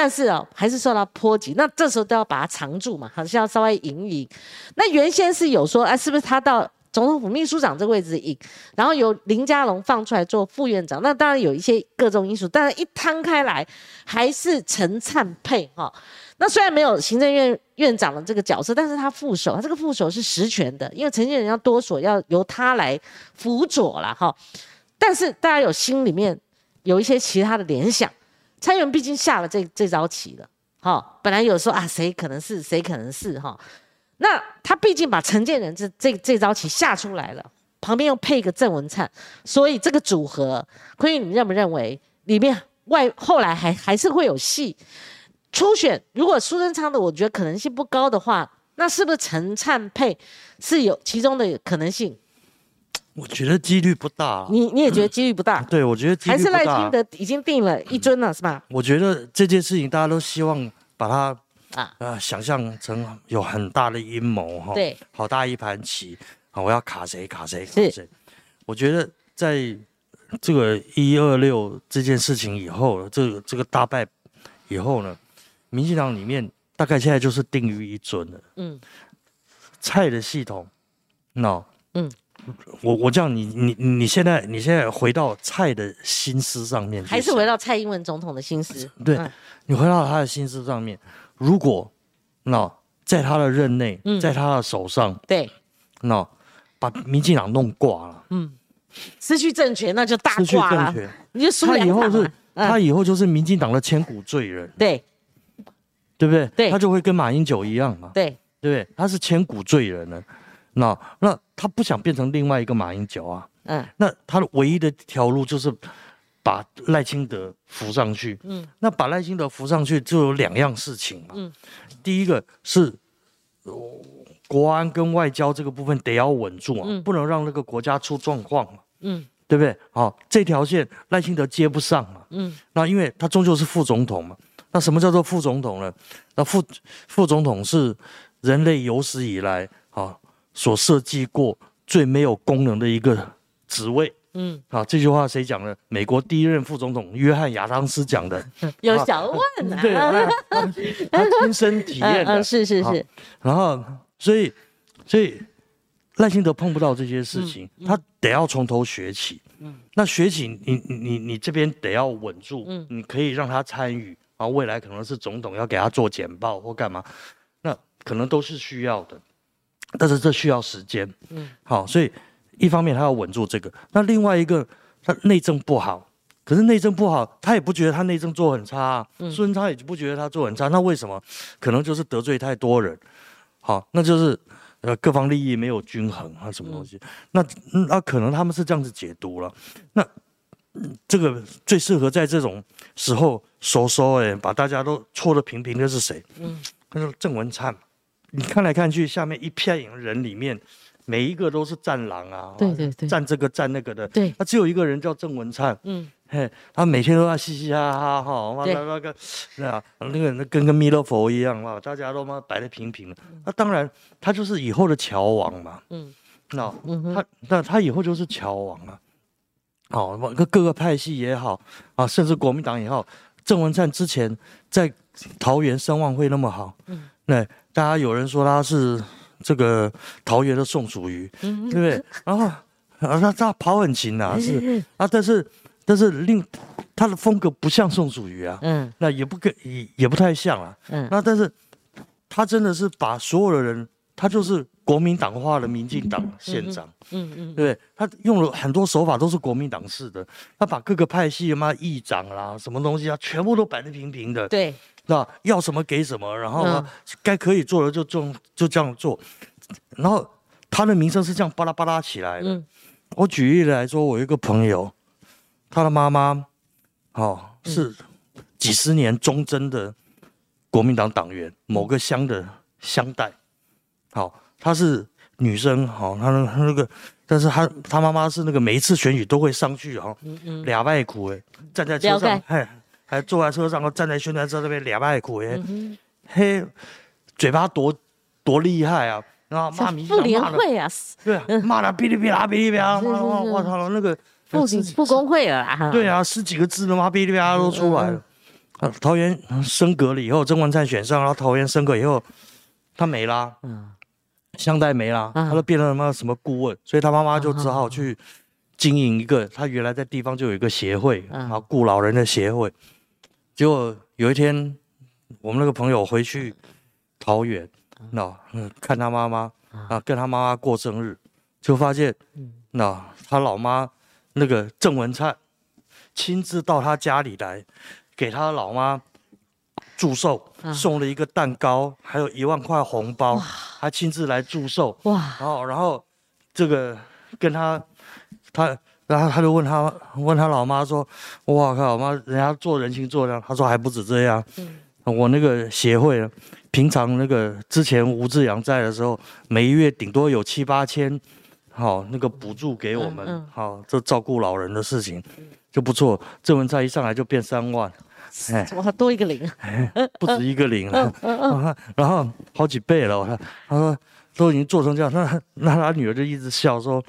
但是哦，还是受到波及。那这时候都要把它藏住嘛，好像要稍微隐一隐。那原先是有说，哎，是不是他到总统府秘书长这个位置隐，然后由林佳龙放出来做副院长？那当然有一些各种因素，但是一摊开来，还是陈灿配哈。那虽然没有行政院院长的这个角色，但是他副手，他这个副手是实权的，因为陈建人要多所，要由他来辅佐了哈。但是大家有心里面有一些其他的联想。蔡英文毕竟下了这这招棋了，哈，本来有说啊，谁可能是谁可能是哈，那他毕竟把陈建仁这这这招棋下出来了，旁边又配一个郑文灿，所以这个组合，坤玉，你认不认为里面外后来还还是会有戏？初选如果苏贞昌的，我觉得可能性不高的话，那是不是陈灿配是有其中的可能性？我觉得几率不大。你你也觉得几率不大？对，我觉得还是赖清德已经定了一尊了，是吧？我觉得这件事情大家都希望把它啊啊想象成有很大的阴谋哈。对，好大一盘棋啊！我要卡谁卡谁卡谁。我觉得在这个一二六这件事情以后，这个这个大败以后呢，民进党里面大概现在就是定于一尊了。嗯，蔡的系统，那嗯。我我这样，你你你现在你现在回到蔡的心思上面，还是回到蔡英文总统的心思？对，你回到他的心思上面。如果那在他的任内，在他的手上，对，那把民进党弄挂了，嗯，失去政权那就大挂了，你就输他以后是，他以后就是民进党的千古罪人，对，对不对？对，他就会跟马英九一样嘛，对，对不对？他是千古罪人了。那那他不想变成另外一个马英九啊，嗯，那他的唯一的条路就是把赖清德扶上去。嗯，那把赖清德扶上去就有两样事情嘛。嗯，第一个是。国安跟外交这个部分得要稳住啊，不能让那个国家出状况嘛，嗯，对不对？好，这条线赖清德接不上嘛，嗯，那因为他终究是副总统嘛，那什么叫做副总统呢？那副副总统是人类有史以来啊所设计过最没有功能的一个职位。嗯，好，这句话谁讲的？美国第一任副总统约翰亚当斯讲的。有想问呢？对，他亲身体验的。是是是。然后，所以，所以赖清德碰不到这些事情，他得要从头学起。嗯。那学起，你你你这边得要稳住。嗯。你可以让他参与，啊，未来可能是总统要给他做简报或干嘛，那可能都是需要的，但是这需要时间。嗯。好，所以。一方面他要稳住这个，那另外一个他内政不好，可是内政不好，他也不觉得他内政做很差，孙昌也不觉得他做很差，那为什么？可能就是得罪太多人，好，那就是呃各方利益没有均衡啊，什么东西？那那可能他们是这样子解读了，那这个最适合在这种时候收收哎，把大家都搓得平平的是谁？嗯，他说郑文灿，你看来看去，下面一片人里面。每一个都是战狼啊，对对对，战这个战那个的，对，他只有一个人叫郑文灿，嗯，嘿，他每天都在嘻嘻哈哈哈，妈的那个，是啊，那个那跟个弥勒佛一样嘛，大家都妈摆的平平的，那当然他就是以后的桥王嘛，嗯，那他那他以后就是桥王啊，哦，各各个派系也好啊，甚至国民党也好，郑文灿之前在桃园声望会那么好，嗯，那大家有人说他是。这个桃园的宋楚瑜，对不对？然后啊，他他跑很勤呐，是啊，但是但是另他的风格不像宋楚瑜啊，嗯，那也不跟也也不太像啊，嗯，那但是他真的是把所有的人，他就是国民党化的民进党县长，嗯嗯，对他用了很多手法都是国民党式的，他把各个派系嘛议长啦什么东西啊，全部都摆得平平的，对。那要什么给什么，然后呢，该可以做的就就就这样做，然后他的名声是这样巴拉巴拉起来的。我举例来说，我一个朋友，他的妈妈，哦，是几十年忠贞的国民党党员，某个乡的乡代，好，她是女生，好，她那那个，但是她她妈妈是那个每一次选举都会上去，哈，俩外苦哎，站在车上，嘿。还坐在车上，站在宣传车那边俩麦苦耶，嘿，嘴巴多多厉害啊！然后骂民妇联会啊，对啊，骂的哔哩哔啦哔哩哔啦，我我操，那个妇妇工会啊，对啊，十几个字的妈哔哩哔啦都出来了。桃园升格了以后，曾文灿选上，然后桃园升格以后，他没啦，嗯，香代没啦，他都变成什么什么顾问，所以他妈妈就只好去经营一个，他原来在地方就有一个协会啊，顾老人的协会。结果有一天，我们那个朋友回去桃园，那看他妈妈啊，跟他妈妈过生日，就发现，那他老妈那个郑文灿亲自到他家里来，给他老妈祝寿，送了一个蛋糕，还有一万块红包，还亲自来祝寿。哇！然后，然后这个跟他他。然后他就问他问他老妈说：“哇靠，妈，人家做人情做的。”他说：“还不止这样，我那个协会，平常那个之前吴志阳在的时候，每一月顶多有七八千，好那个补助给我们，好这照顾老人的事情就不错。郑文灿一上来就变三万，哎，哇，多一个零，不止一个零了，然后好几倍了。我看他说都已经做成这样，那那他女儿就一直笑说。”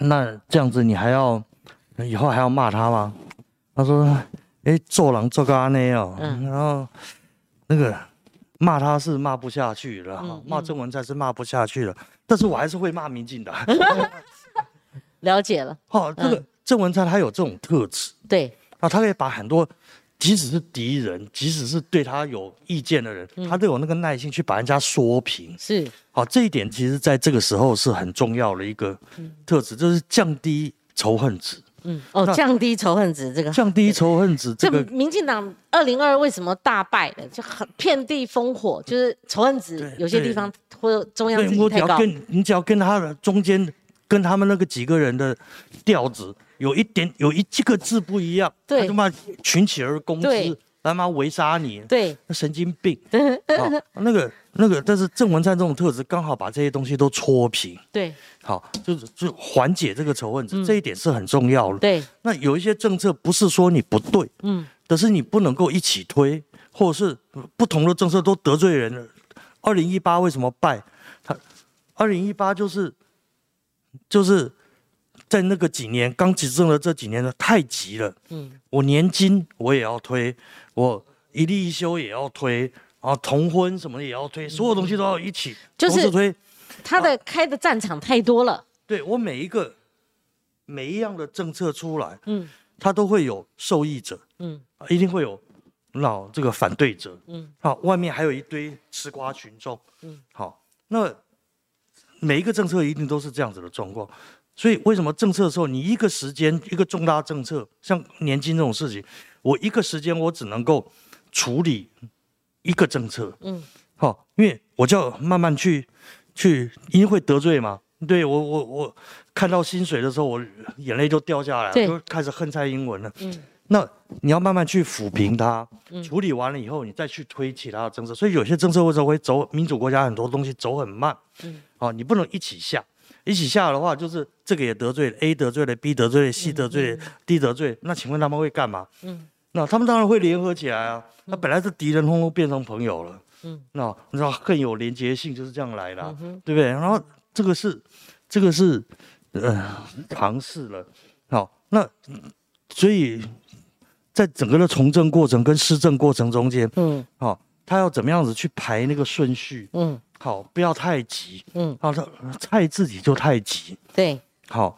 那这样子你还要以后还要骂他吗？他说：“哎，做狼做个阿内哦。”然后那个骂他是骂不下去了，骂郑文灿是骂不下去了。但是我还是会骂民进党。了解了。好，这个郑文灿他有这种特质。对。啊，他可以把很多。即使是敌人，即使是对他有意见的人，他都有那个耐心去把人家说平。是，好，这一点其实在这个时候是很重要的一个特质，就是降低仇恨值。嗯，哦，降低仇恨值这个，降低仇恨值这个，民进党二零二为什么大败的？就很遍地烽火，就是仇恨值有些地方或者中央自己太高。跟你只要跟他的中间跟他们那个几个人的调子有一点有一几个字不一样，对他就骂群起而攻之，他妈围杀你，对，那神经病。好，那个那个，但是郑文灿这种特质刚好把这些东西都戳平，对，好，就是就缓解这个仇恨值，这一点是很重要的。对，那有一些政策不是说你不对，嗯，可是你不能够一起推，或者是不同的政策都得罪人了。二零一八为什么败？他二零一八就是就是在那个几年刚执政的这几年呢，太急了。嗯，我年金我也要推，我一例一休也要推，啊，同婚什么也要推，所有东西都要一起就是推。他的开的战场太多了，对我每一个每一样的政策出来，嗯。他都会有受益者，嗯。啊一定会有那这个反对者，嗯，好，外面还有一堆吃瓜群众，嗯，好，那每一个政策一定都是这样子的状况，所以为什么政策的时候，你一个时间一个重大政策，像年金这种事情，我一个时间我只能够处理一个政策，嗯，好，因为我就要慢慢去去，因为会得罪嘛。对我我我看到薪水的时候，我眼泪就掉下来就开始恨蔡英文了。嗯，那你要慢慢去抚平它，嗯处理完了以后，你再去推其他的政策。所以有些政策为什么会走民主国家很多东西走很慢？嗯，哦，你不能一起下，一起下的话，就是这个也得罪了，A 得罪了，B 得罪了，C 得罪了，D 得罪了，那请问他们会干嘛？嗯，那他们当然会联合起来啊。那本来是敌人，通通变成朋友了。嗯，那你知道更有连结性就是这样来的啊、嗯对不对？然后这个是这个是呃尝试了，好，那所以在整个的从政过程跟施政过程中间，嗯好，他要怎么样子去排那个顺序？嗯好，不要太急。嗯，好，的菜自己就太急。对，好，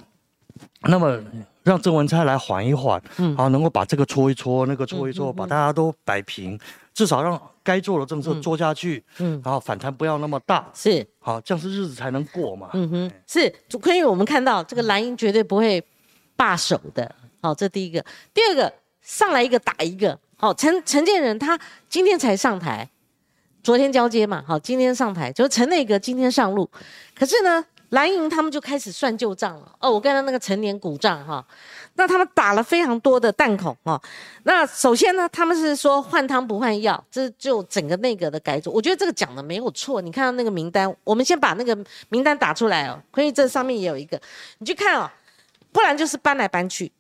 那么让郑文灿来缓一缓，嗯。好，能够把这个搓一搓，那个搓一搓，嗯嗯把大家都摆平，至少让该做的政策做下去，嗯。然后反弹不要那么大，是，好，这样是日子才能过嘛。嗯哼，是朱坤玉，我们看到这个蓝营绝对不会罢手的，好，这第一个。第二个，上来一个打一个，好，陈陈建仁他今天才上台，昨天交接嘛，好，今天上台，就是陈内阁今天上路，可是呢，蓝营他们就开始算旧账了。哦，我刚才那个陈年股账哈，那他们打了非常多的弹孔哈。那首先呢，他们是说换汤不换药，这就整个内阁的改组，我觉得这个讲的没有错。你看到那个名单，我们先把那个名单打出来哦，关于这上面也有一个，你去看哦，不然就是搬来搬去，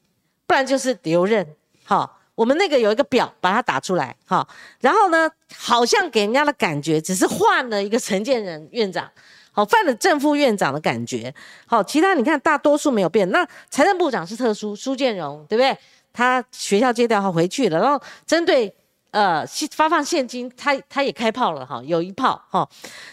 不然就是留任，好。我们那个有一个表，把它打出来，哈，然后呢，好像给人家的感觉只是换了一个陈建仁院长，好，换了正副院长的感觉，好，其他你看大多数没有变。那财政部长是特殊，苏建荣，对不对？他学校接调他回去了，然后针对呃发放现金，他他也开炮了哈，有一炮哈。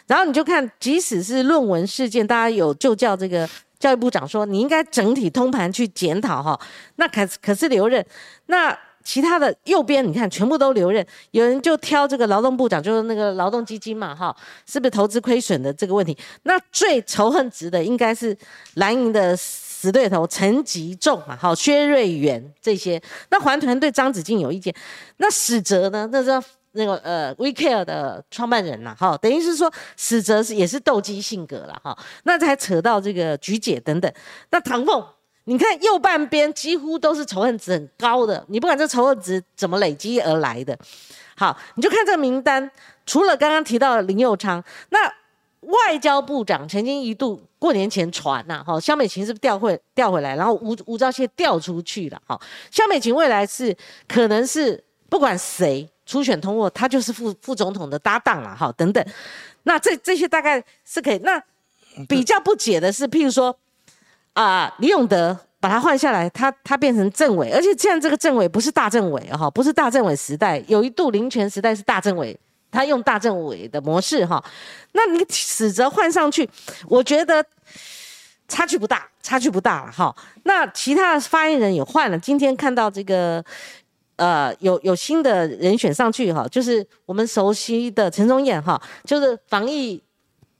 然后你就看，即使是论文事件，大家有就叫这个教育部长说，你应该整体通盘去检讨哈。那可可是留任，那其他的右边你看全部都留任，有人就挑这个劳动部长，就是那个劳动基金嘛哈，是不是投资亏损的这个问题？那最仇恨值的应该是蓝营的死对头陈吉仲嘛，好薛瑞元这些。那环团对张子静有意见，那史哲呢？那是那个呃 WeCare 的创办人呐，哈，等于是说史哲是也是斗鸡性格了哈。那才扯到这个菊姐等等，那唐凤。你看右半边几乎都是仇恨值很高的，你不管这仇恨值怎么累积而来的，好，你就看这个名单，除了刚刚提到的林佑昌，那外交部长曾经一度过年前传呐、哈，肖美琴是不是调回调回来，然后吴吴钊燮调出去了，哈，肖美琴未来是可能是不管谁初选通过，他就是副副总统的搭档了，哈，等等，那这这些大概是可以，那比较不解的是，譬如说。啊、李永德把他换下来，他他变成政委，而且现在这个政委不是大政委哈，不是大政委时代，有一度林权时代是大政委，他用大政委的模式哈。那你死则换上去，我觉得差距不大，差距不大了哈。那其他的发言人也换了，今天看到这个。呃，有有新的人选上去哈，就是我们熟悉的陈宗彦哈，就是防疫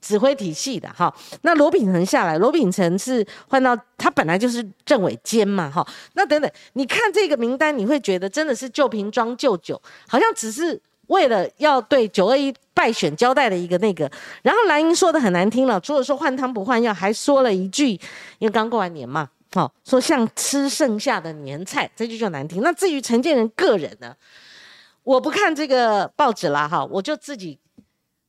指挥体系的哈，那罗秉成下来，罗秉成是换到他本来就是政委兼嘛哈，那等等，你看这个名单，你会觉得真的是旧瓶装旧酒，好像只是为了要对九二一败选交代的一个那个。然后蓝英说的很难听了，除了说换汤不换药，还说了一句，因为刚过完年嘛，好说像吃剩下的年菜，这句就难听。那至于陈建仁个人呢，我不看这个报纸啦，哈，我就自己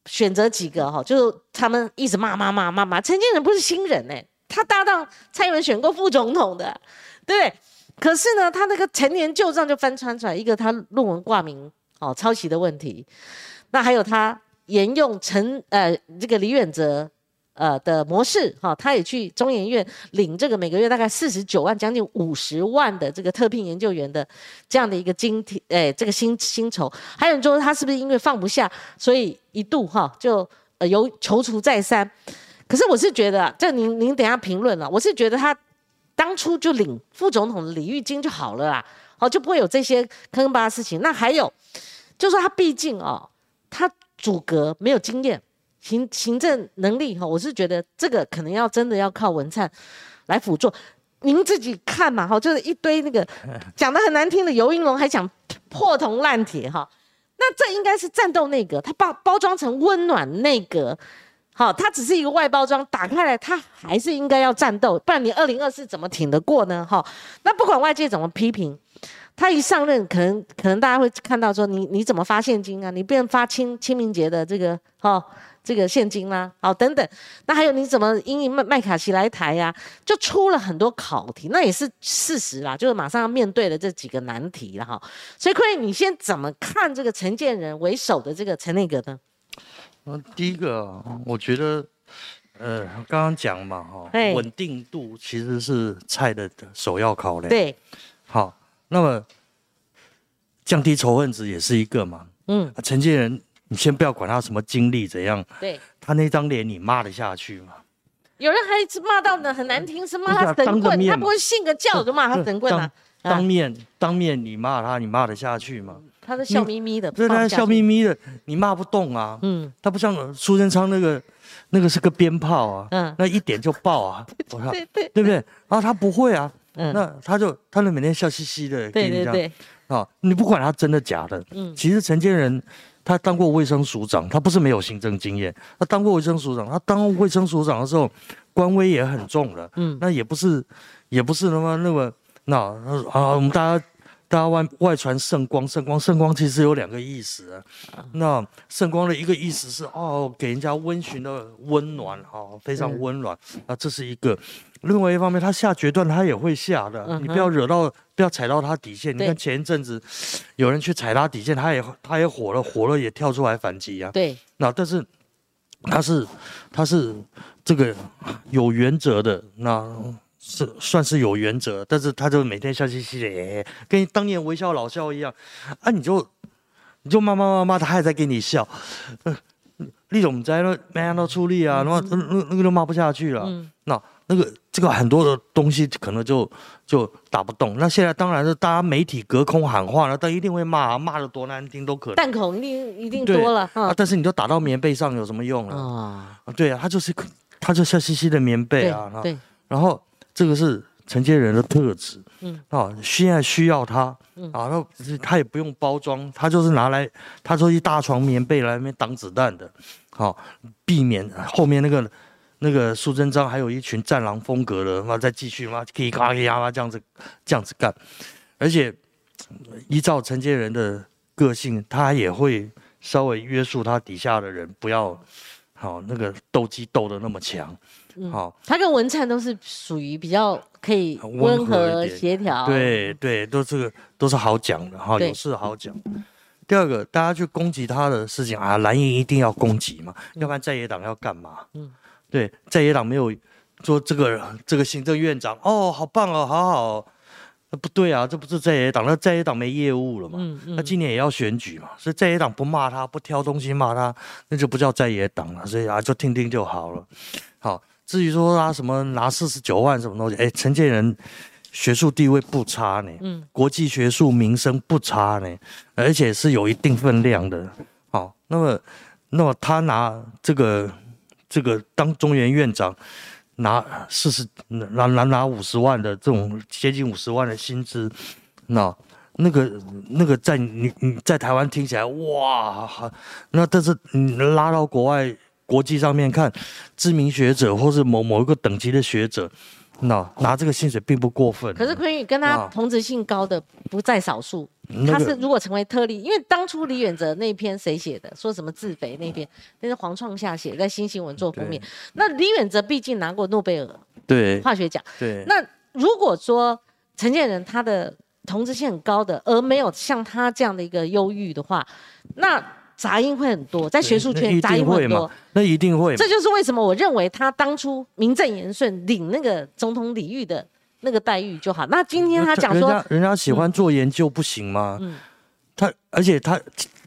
选择几个哈，就是他们一直骂骂骂骂骂。陈建仁不是新人哎，他搭档蔡英文选过副总统的，对不对？可是呢，他那个陈年旧账就翻穿出来，一个他论文挂名哦抄袭的问题，那还有他沿用陈呃这个李远哲。呃的模式哈，他也去中研院领这个每个月大概四十九万，将近五十万的这个特聘研究员的这样的一个津贴，哎，这个薪薪酬。还有人说他是不是因为放不下，所以一度哈就呃有踌躇再三。可是我是觉得，这您您等下评论了，我是觉得他当初就领副总统的礼遇金就好了啦，好就不会有这些坑巴巴事情。那还有，就说他毕竟哦，他阻隔没有经验。行行政能力哈，我是觉得这个可能要真的要靠文灿来辅助。您自己看嘛哈，就是一堆那个 讲的很难听的尤英龙，还讲破铜烂铁哈。那这应该是战斗内阁，它包包装成温暖内阁，好，它只是一个外包装，打开来它还是应该要战斗，不然你二零二四怎么挺得过呢？哈，那不管外界怎么批评，他一上任，可能可能大家会看到说，你你怎么发现金啊？你不能发清清明节的这个哈。这个现金啦，好等等，那还有你怎么因应麦麦卡锡来台呀？就出了很多考题，那也是事实啦，就是马上要面对的这几个难题了哈。所以，坤你先怎么看这个陈建仁为首的这个陈内阁呢？嗯，第一个，我觉得，呃，刚刚讲嘛哈，稳定度其实是菜的首要考量。对，好，那么降低仇恨值也是一个嘛。嗯，陈建仁。你先不要管他什么经历怎样，对，他那张脸你骂得下去吗？有人还一直骂到呢，很难听，是骂他 神棍，他不会信个教就骂他神棍啊。当面当面你骂他，你骂得下去吗？他是笑眯眯的，对，他笑眯眯的，你骂不动啊。嗯，他不像苏贞昌那个，那个是个鞭炮啊，嗯，那一点就爆啊，对对对不对？然后他不会啊，嗯，那他就他就每天笑嘻嘻的，对对对，啊，你不管他真的假的，嗯，其实陈建仁。他当过卫生署长，他不是没有行政经验。他当过卫生署长，他当卫生署长的时候，官威也很重了。嗯，那也不是，也不是那么那么那啊，我们大家大家外外传圣光，圣光，圣光其实有两个意思啊。那圣光的一个意思是哦，给人家温煦的温暖，哈，非常温暖啊，这是一个。另外一方面，他下决断，他也会下的。你不要惹到，不要踩到他底线。你看前一阵子，有人去踩他底线，他也他也火了，火了也跳出来反击啊。对。那但是他是他是这个有原则的，那是算是有原则。但是他就每天笑嘻嘻的，跟当年微笑老笑一样。啊，你就你就骂骂骂骂，他还在给你笑。李总在那没看到出力啊，那那那个都骂不下去了。那。那个这个很多的东西可能就就打不动。那现在当然是大家媒体隔空喊话了，但一定会骂，骂的多难听都可能。弹孔一定一定多了啊！但是你都打到棉被上有什么用啊？对啊，他就是他就笑嘻嘻的棉被啊。对。然后这个是承接人的特质。嗯。啊，现在需要他啊，那他也不用包装，他就是拿来，他说一大床棉被来那边挡子弹的，好避免后面那个。那个苏贞昌还有一群战狼风格的，妈再继续妈可以咔呀嘛这样子这样子干，而且依照承接人的个性，他也会稍微约束他底下的人，不要好那个斗鸡斗的那么强。好，他跟文灿都是属于比较可以温和协调，对对，都是都是好讲的哈，有事好讲。第二个，大家去攻击他的事情啊，蓝营一定要攻击嘛，要不然在野党要干嘛？嗯。对，在野党没有说这个这个行政院长哦，好棒哦，好好，那不对啊，这不是在野党，那在野党没业务了嘛？嗯嗯。那今年也要选举嘛，所以在野党不骂他，不挑东西骂他，那就不叫在野党了。所以啊，就听听就好了。好，至于说他什么拿四十九万什么东西，哎，陈建仁学术地位不差呢，嗯，国际学术名声不差呢，而且是有一定分量的。好，那么那么他拿这个。这个当中原院长拿四十拿拿拿五十万的这种接近五十万的薪资，那那个那个在你你在台湾听起来哇，那但是你拉到国外国际上面看，知名学者或是某某一个等级的学者，那拿这个薪水并不过分。可是昆宇跟他啊同职性高的不在少数，那个他是如果成为特例，因为当初李远哲那篇谁写的，说什么自肥那篇，那是黄创夏写，在新新闻做封面。那李远哲毕竟拿过诺贝尔对化学奖，对，那如果说陈建仁他的同质性很高的，而没有像他这样的一个忧郁的话，那杂音会很多，在学术圈杂音定会很多。，那一定会嘛。这就是为什么我认为他当初名正言顺领那个总统礼遇的那个待遇就好。那今天他讲说人家，人家喜欢做研究不行吗？嗯他而且他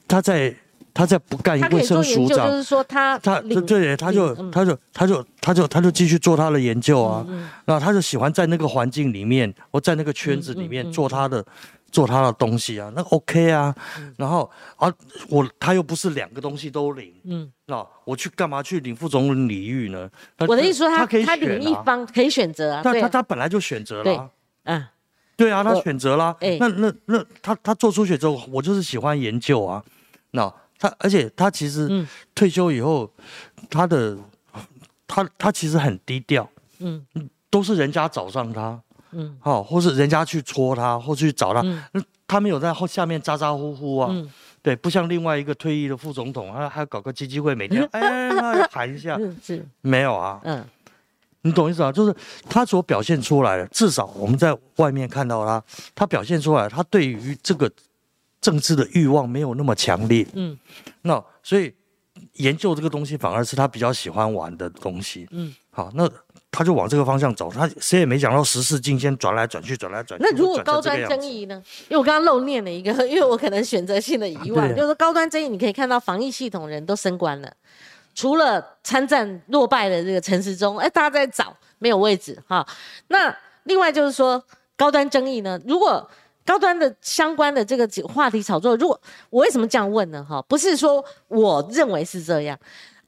他在他在不干他可以卫做研究，就生署长，就是说他他对对，他就他就他就他就他就继续做他的研究啊，那他就喜欢在那个环境里面，或在那个圈子里面做他的做他的东西啊，那 OK 啊，然后啊我他又不是两个东西都领，嗯。嗯，那我去干嘛去领副总统礼遇呢？我的意思说他他可以他领一方可以选择啊，他他啊，他本来就选择了对啊。嗯对啊，他我选择啦。哎。那那那他他做出血之后，我就是喜欢研究啊。那他而且他其实嗯。退休以后，他的他他其实很低调，嗯。都是人家找上他，嗯好、或是人家去戳他，或去找他，嗯那他没有在后下面咋咋呼呼啊。嗯对，不像另外一个退役的副总统，他还要搞个基金会，每天 哎那要喊一下，没有啊。嗯你懂意思啊？就是他所表现出来的，至少我们在外面看到他，他表现出来，他对于这个政治的欲望没有那么强烈。嗯那所以研究这个东西反而是他比较喜欢玩的东西。嗯。好，那他就往这个方向走。他谁也没想到十四进先转来转去，转来转去。那如果高端争议呢？因为我刚刚漏念了一个，因为我可能选择性的遗忘，对就是说高端争议，你可以看到防疫系统人都升官了，除了参战落败的这个陈时中，哎，大家在找没有位置哈。那另外就是说高端争议呢，如果高端的相关的这个话题炒作，如果我为什么这样问呢？哈，不是说我认为是这样，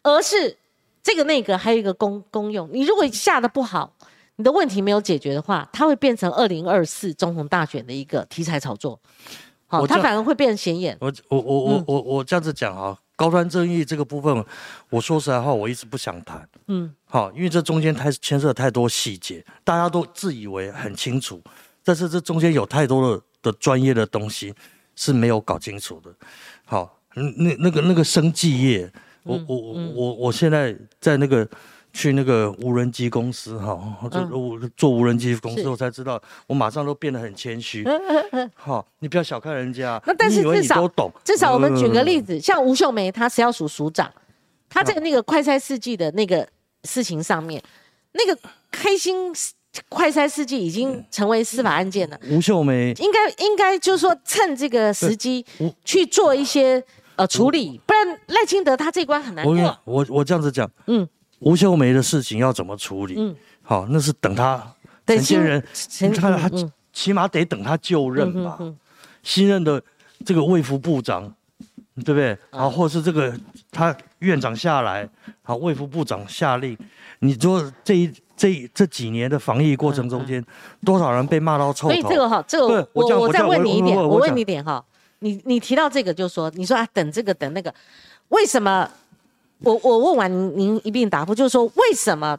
而是这个那个还有一个功功用，你如果下的不好，你的问题没有解决的话，它会变成二零二四总统大选的一个题材炒作，好，它反而会变显眼。我我我我我我这样子讲啊，高端争议这个部分，我说实在话，我一直不想谈。嗯好，因为这中间太牵涉太多细节，大家都自以为很清楚，但是这中间有太多的的专业的东西是没有搞清楚的。好，嗯那那个那个生技业，我我我我我现在在那个。去那个无人机公司哈，我做无人机公司，我才知道，我马上都变得很谦虚。好，你不要小看人家，那但是至少都懂，至少我们举个例子，子，像吴秀梅，她是要属署长，她在那个快筛试剂的那个事情上面，那个开心快筛试剂已经成为司法案件了。吴秀梅应该应该就是说趁这个时机去做一些呃处理，不然赖清德他这一关很难我过。我我这样子讲，嗯吴秀梅的事情要怎么处理？嗯，好，那是等他等陈建仁，陈他他嗯起码得等他就任吧。新任的这个卫福部长，对不对？啊，或者是这个他院长下来，好，卫福部长下令，你说这一这这几年的防疫过程中间，多少人被骂到臭嗯所以头？这个哈，这个对我我我再问你一点，我问你一点哈，你你提到这个就说，你说啊等这个等那个，为什么？我我问完您您一并答复，就是说为什么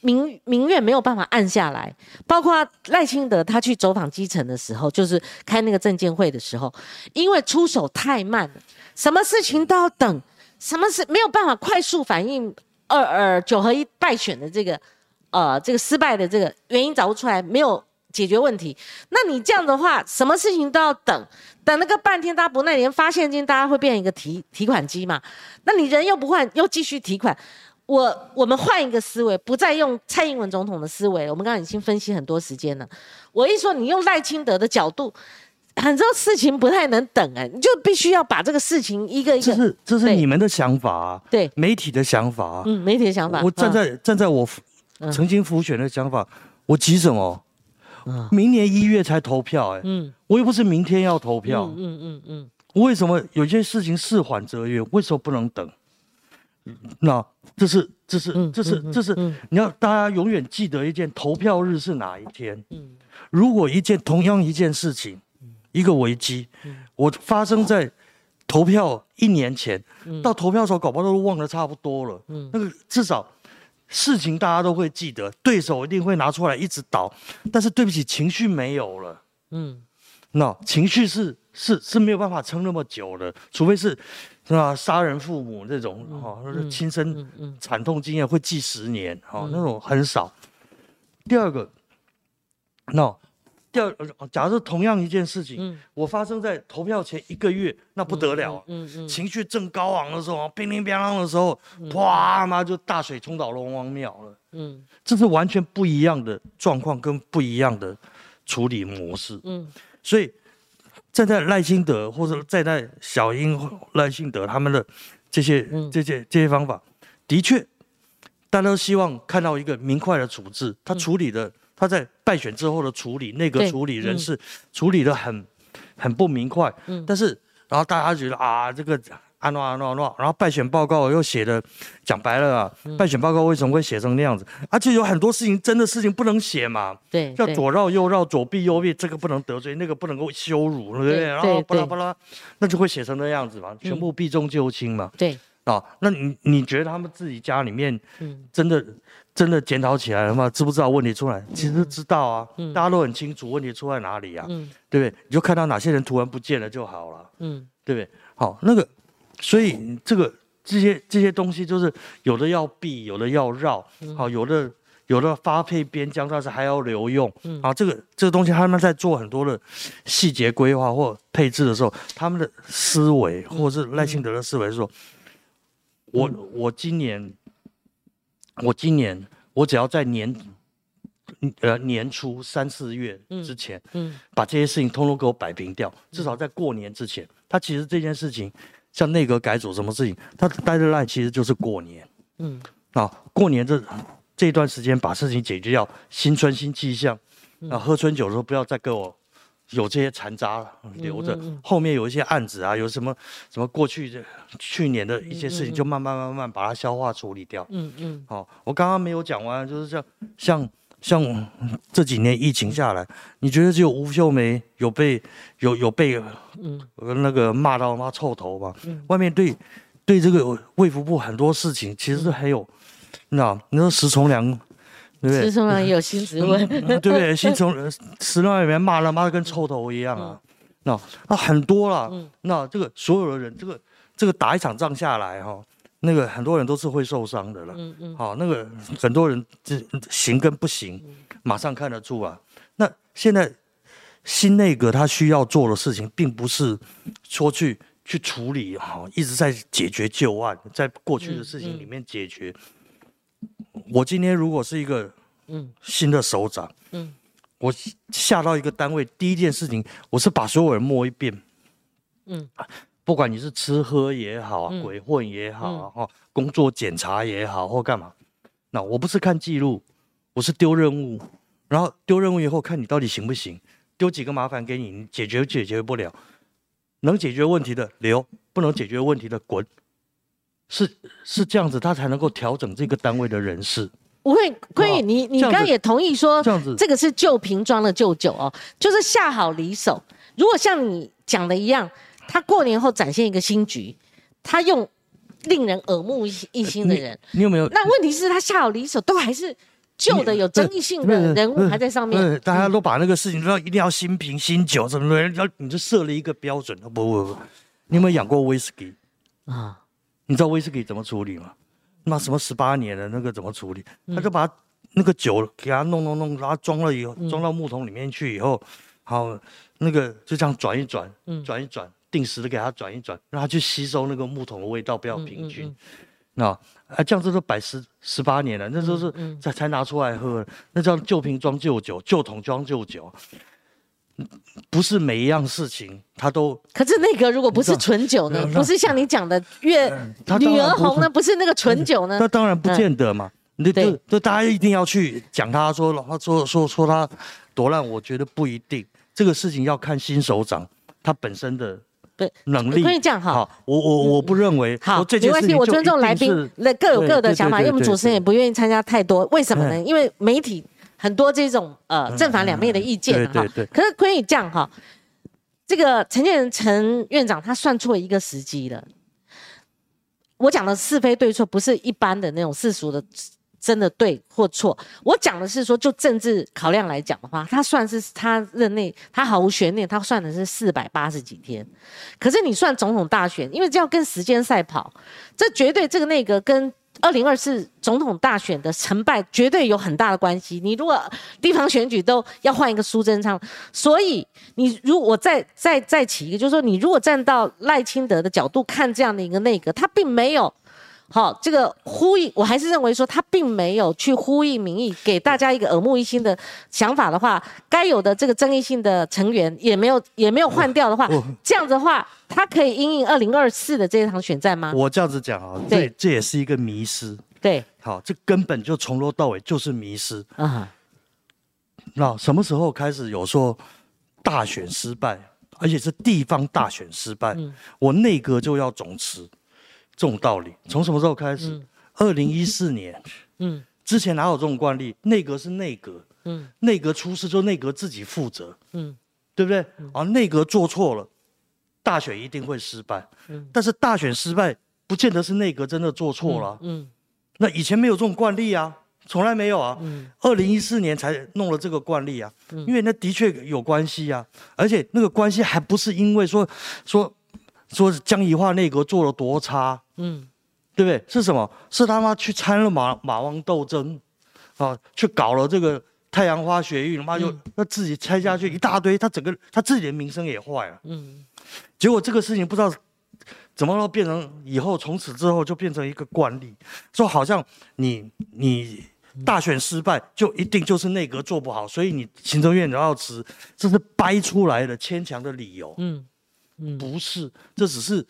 民民怨没有办法按下来？包括赖清德他去走访基层的时候，就是开那个证监会的时候，因为出手太慢了，什么事情都要等，什么事没有办法快速反应二二九合一败选的这个呃这个失败的这个原因找不出来，没有解决问题。那你这样的话，什么事情都要等，等那个半天，大家不耐，连发现金，大家会变成一个提提款机嘛？那你人又不换，又继续提款。我我们换一个思维，不再用蔡英文总统的思维。我们刚刚已经分析很多时间了。我一说你用赖清德的角度，很多事情不太能等哎、你就必须要把这个事情一个一这个是这是你们的想法啊，对，媒体的想法啊。嗯，媒体的想法。我站嗯在站在我嗯曾经浮选的想法，我急什么？嗯。明年一月才投票，哎，嗯。我又不是明天要投票。嗯，嗯嗯嗯。我为什么有些事情事缓则圆？为什么不能等？那这是这是嗯这是嗯这是嗯。你要大家永远记得一件，投票日是哪一天？嗯。如果一件同样一件事情，一个危机，我发生在投票一年前，到投票的时候，搞不好都忘得差不多了。嗯。那个至少事情大家都会记得，对手一定会拿出来一直倒，但是对不起，情绪没有了。嗯，那情绪是是是没有办法撑那么久的，除非是是吧？杀人父母这种哈，亲身惨痛经验会记十年哈，那种很少。第二个，那。第二，假设同样一件事情，我发生在投票前一个月，那不得了，情绪正高昂的时候，乒乒乓乓的时候，哗妈就大水冲倒龙王庙了。嗯，这是完全不一样的状况跟不一样的处理模式。嗯，所以站在赖清德或者站在小英、赖清德他们的这些、这些、这些方法，的确，大家都希望看到一个明快的处置，他处理的。他在败选之后的处理，那个处理人事处理的很很不明快，嗯，但是然后大家觉得啊，这个安诺安诺安诺，然后败选报告又写的讲白了啊，败选报告为什么会写成那样子？而且有很多事情真的事情不能写嘛，对，要左绕右绕，左避右避，这个不能得罪，那个不能够羞辱，对不对？然后巴拉巴拉，那就会写成那样子嘛，全部避重就轻嘛，对，啊，那你你觉得他们自己家里面，嗯，真的？真的检讨起来了吗？知不知道问题出来？其实知道啊，大家都很清楚问题出在哪里呀，对不对？你就看到哪些人突然不见了就好了，嗯，对不对？好，那个，所以这个这些这些东西就是有的要避，有的要绕，好，有的有的发配边疆，但是还要留用，啊，这个这个东西他们在做很多的细节规划或配置的时候，他们的思维或者是赖清德的思维说，我我今年。我今年我只要在年，呃年初三四月之前，嗯，把这些事情通通给我摆平掉，至少在过年之前。他其实这件事情，像内阁改组什么事情，他待在那其实就是过年，嗯，啊，过年这这段时间把事情解决掉，新春新气象，啊，喝春酒的时候不要再给我。有这些残渣留着，后面有一些案子啊，有什么什么过去的去年的一些事情，就慢慢慢慢把它消化处理掉。嗯嗯。好，我刚刚没有讲完，就是像像像这几年疫情下来，你觉得只有吴秀梅有被有有被嗯那个骂到妈臭头吗？外面对对这个卫福部很多事情其实是很有，那你说石崇良。石崇良也有新职位，对不对？新从石崇良里面骂了，骂的跟臭头一样啊，那那很多了。那这个所有的人，这个这个打一场仗下来哈，那个很多人都是会受伤的了。嗯嗯。好，那个很多人这行跟不行，马上看得出啊。那现在新内阁他需要做的事情，并不是说去去处理哈，一直在解决旧案，在过去的事情里面解决。我今天如果是一个嗯。新的首长，嗯，我下到一个单位，第一件事情，我是把所有人摸一遍，嗯，不管你是吃喝也好，鬼混也好，哈，工作检查也好，或干嘛，那我不是看记录，我是丢任务，然后丢任务以后看你到底行不行，丢几个麻烦给你，你解决解决不了，能解决问题的留，不能解决问题的滚。是是这样子，他才能够调整这个单位的人事。不会坤宇，你你刚刚也同意说，这样子，这个是旧瓶装的旧酒哦，就是下好离手。如果像你讲的一样，他过年后展现一个新局，他用令人耳目一新的人，你有没有？那问题是，他下好离手，都还是旧的有争议性的人物还在上面。大家都把那个事情说一定要新瓶新酒怎么的，要你就设了一个标准。不不不，你有没有养过威士忌啊？你知道威士忌怎么处理吗？那什么十八年的那个怎么处理？他就把那个酒给他弄弄弄，然后装了以后，装到木桶里面去以后，好，那个就这样转一转，转一转，定时的给他转一转，让他去吸收那个木桶的味道，不要平均。那啊，这样子都摆十十八年了，那都是才才拿出来喝，那叫旧瓶装旧酒，旧桶装旧酒。不是每一样事情他都，可是那个如果不是纯酒呢？不是像你讲的月女儿红呢？不是那个纯酒呢？那当然不见得嘛。那就就大家一定要去讲他说说说说他多烂，我觉得不一定。这个事情要看新首长他本身的能力。可以这样哈，我我我不认为好，没关系，我尊重来宾，那各有各的想法，因为我们主持人也不愿意参加太多。为什么呢？因为媒体。很多这种呃正反两面的意见哈，可是可以这样哈，这个陈建仁陈院长他算错一个时机了。我讲的是非对错不是一般的那种世俗的真的对或错。我讲的是说，就政治考量来讲的话，他算是他任内，他毫无悬念，他算的是四百八十几天。可是你算总统大选，因为这要跟时间赛跑，这绝对这个内阁跟。二零二四总统大选的成败绝对有很大的关系。你如果地方选举都要换一个苏贞昌，所以你如果再再再起一个，就是说你如果站到赖清德的角度看这样的一个内阁，他并没有好这个呼应，我还是认为说他并没有去呼应民意，给大家一个耳目一新的想法的话，该有的这个争议性的成员也没有也没有换掉的话，这样子的话。他可以应应二零二四的这一场选战吗？我这样子讲啊，这这也是一个迷失。对，好，这根本就从头到尾就是迷失。啊，那什么时候开始有说大选失败，而且是地方大选失败，我内阁就要总辞，这种道理从什么时候开始？二零一四年。嗯，之前哪有这种惯例？内阁是内阁，嗯，内阁出事就内阁自己负责，嗯，对不对？啊，内阁做错了。大选一定会失败，嗯，但是大选失败不见得是内阁真的做错了，嗯，那以前没有这种惯例啊，从来没有啊，嗯，二零一四年才弄了这个惯例啊，嗯，因为那的确有关系啊，而且那个关系还不是因为说说说江宜桦内阁做了多差，嗯，对不对？是什么？是他妈去参了马马王斗争，啊，去搞了这个太阳花学运，他妈就那自己拆下去一大堆，他整个他自己的名声也坏了，嗯。结果这个事情不知道怎么都变成以后从此之后就变成一个惯例，说好像你你大选失败就一定就是内阁做不好，所以你行政院长要辞，这是掰出来的牵强的理由。嗯嗯，不是，这只是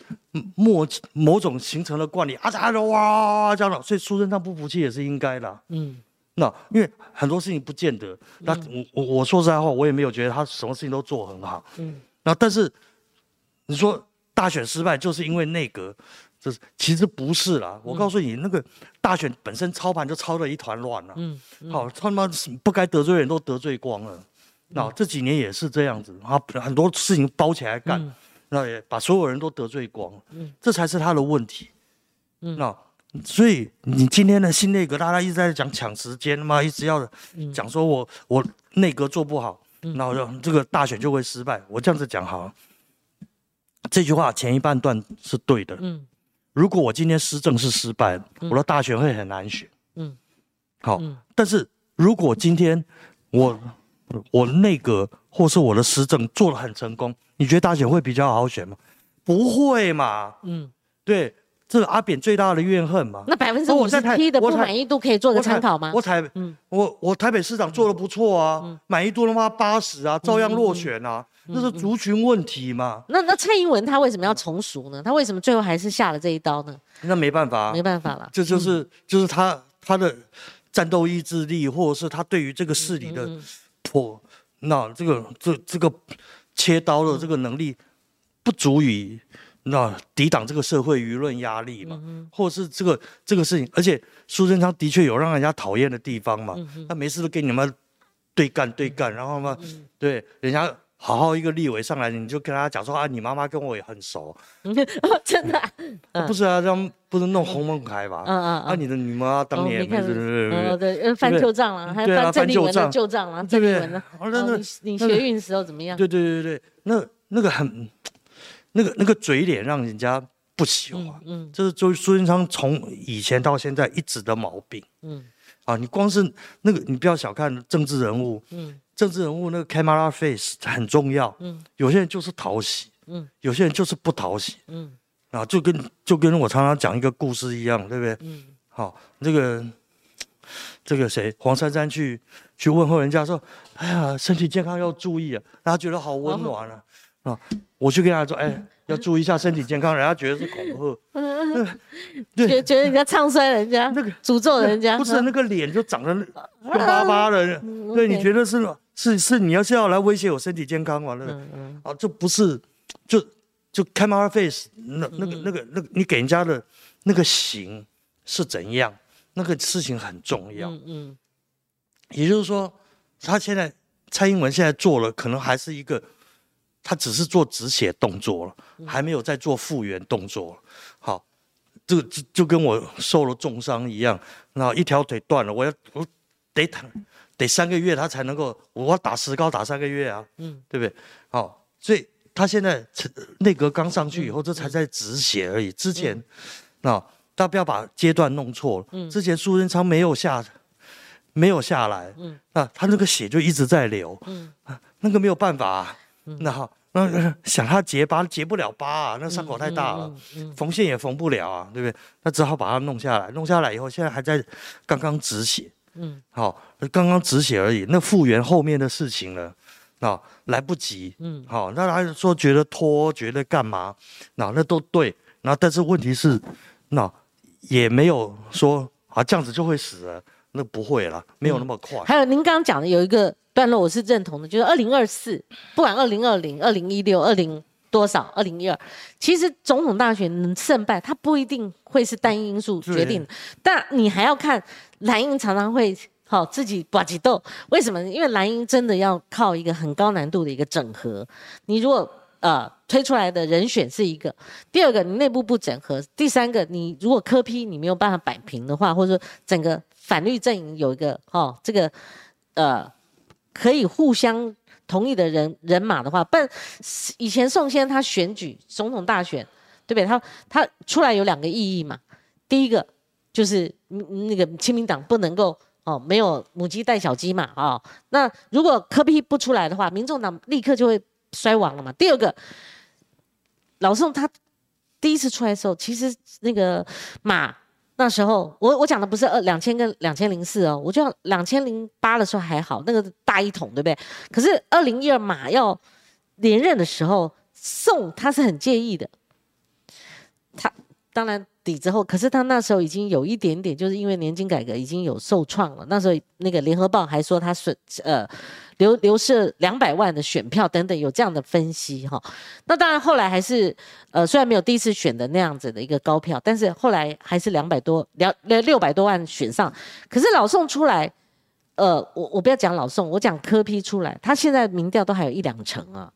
某某种形成了惯例啊！咋的哇这样的，所以苏贞昌不服气也是应该的。嗯，那因为很多事情不见得，那我我我说实在话，我也没有觉得他什么事情都做很好。嗯，那但是。你说大选失败就是因为内阁，这是其实不是啦。我告诉你，那个大选本身操盘就操的一团乱了。嗯，好，他妈不该得罪人都得罪光了。那这几年也是这样子，啊，很多事情包起来干，那也把所有人都得罪光了。嗯，这才是他的问题。嗯，那所以你今天的新内阁，大家一直在讲抢时间嘛，一直要讲说我我内阁做不好，那我就这个大选就会失败。我这样子讲好。这句话前一半段是对的。嗯，如果我今天施政是失败，我的大选会很难选。嗯，好。但是如果今天我我内阁或是我的施政做的很成功，你觉得大选会比较好选吗？不会嘛。嗯，对。这是阿扁最大的怨恨嘛？那百分之五十七的不满意度可以做个参考吗？我台，嗯，我我台北市长做的不错啊，满意度他妈八十啊，照样落选啊，那是族群问题嘛？那那蔡英文他为什么要从属呢？他为什么最后还是下了这一刀呢？那没办法，没办法了，这就是就是他他的战斗意志力，或者是他对于这个势力的破，那这个这这个切刀的这个能力不足以。那抵挡这个社会舆论压力嘛，或者是这个这个事情，而且苏贞昌的确有让人家讨厌的地方嘛，他没事都跟你们对干对干，然后嘛，对人家好好一个立委上来，你就跟他讲说啊，你妈妈跟我也很熟，真的，不是啊，这样不是弄红梦开吧？嗯。嗯，啊，你的你妈当年没事，对，翻旧账了，还翻郑丽文的旧账了，郑丽文的，你你学运时候怎么样？对对对对，那那个很。那个那个嘴脸让人家不喜欢，嗯，这是周苏贞昌从以前到现在一直的毛病，嗯，啊，你光是那个，你不要小看政治人物，嗯，政治人物那个 camera face 很重要，嗯，有些人就是讨喜，嗯，有些人就是不讨喜，嗯，啊，就跟就跟我常常讲一个故事一样，对不对？嗯，好，这个这个谁黄珊珊去去问候人家说，哎呀，身体健康要注意啊，他觉得好温暖啊。啊，我去跟他说，哎，要注意一下身体健康，人家觉得是恐吓，对，觉觉得人家唱衰人家，那个诅咒人家，不是那个脸就长得凶巴巴的，对，你觉得是是是，你要是要来威胁我身体健康完了，啊，这不是，就就 camera face，那那个那个那个，你给人家的那个形是怎样，那个事情很重要，嗯嗯，也就是说，他现在蔡英文现在做了，可能还是一个。他只是做止血动作了，还没有在做复原动作。好，这个就就跟我受了重伤一样，然后一条腿断了，我要我得躺得三个月他才能够，我打石膏打三个月啊，嗯，对不对？好，所以他现在内阁刚上去以后，这才在止血而已。之前，那大家不要把阶段弄错了。嗯，之前苏贞昌没有下，没有下来，嗯，那他那个血就一直在流，嗯，那个没有办法，那好。那想他结疤结不了疤啊，那伤口太大了，缝线也缝不了啊，对不对？那只好把它弄下来，弄下来以后，现在还在刚刚止血，嗯，好，刚刚止血而已。那复原后面的事情了，啊，来不及，嗯，好，那他说觉得拖，觉得干嘛？那那都对，那但是问题是，那也没有说啊这样子就会死了，那不会了，没有那么快。还有您刚刚讲的有一个。段落我是认同的，就是二零二四，不管二零二零、二零一六、二零多少、二零一二，其实总统大选胜败，它不一定会是单一因素决定，但你还要看蓝营常常会好自己把几斗，为什么？因为蓝营真的要靠一个很高难度的一个整合，你如果呃推出来的人选是一个，第二个你内部不整合，第三个你如果科批你没有办法摆平的话，或者说整个反绿阵营有一个哦这个呃。可以互相同意的人人马的话，不，以前宋先他选举总统大选，对不对？他他出来有两个意义嘛。第一个就是那个亲民党不能够哦，没有母鸡带小鸡嘛，啊。那如果科批不出来的话，民众党立刻就会衰亡了嘛。第二个，老宋他第一次出来的时候，其实那个马。那时候，我我讲的不是二两千跟两千零四哦，我就两千零八的时候还好，那个大一统对不对？可是二零一二马要连任的时候，宋他是很介意的，他当然。底之后，可是他那时候已经有一点点，就是因为年金改革已经有受创了。那时候那个联合报还说他损呃流流失两百万的选票等等，有这样的分析哈。那当然后来还是呃虽然没有第一次选的那样子的一个高票，但是后来还是两百多两六百多万选上。可是老宋出来，呃我我不要讲老宋，我讲柯批出来，他现在民调都还有一两成啊。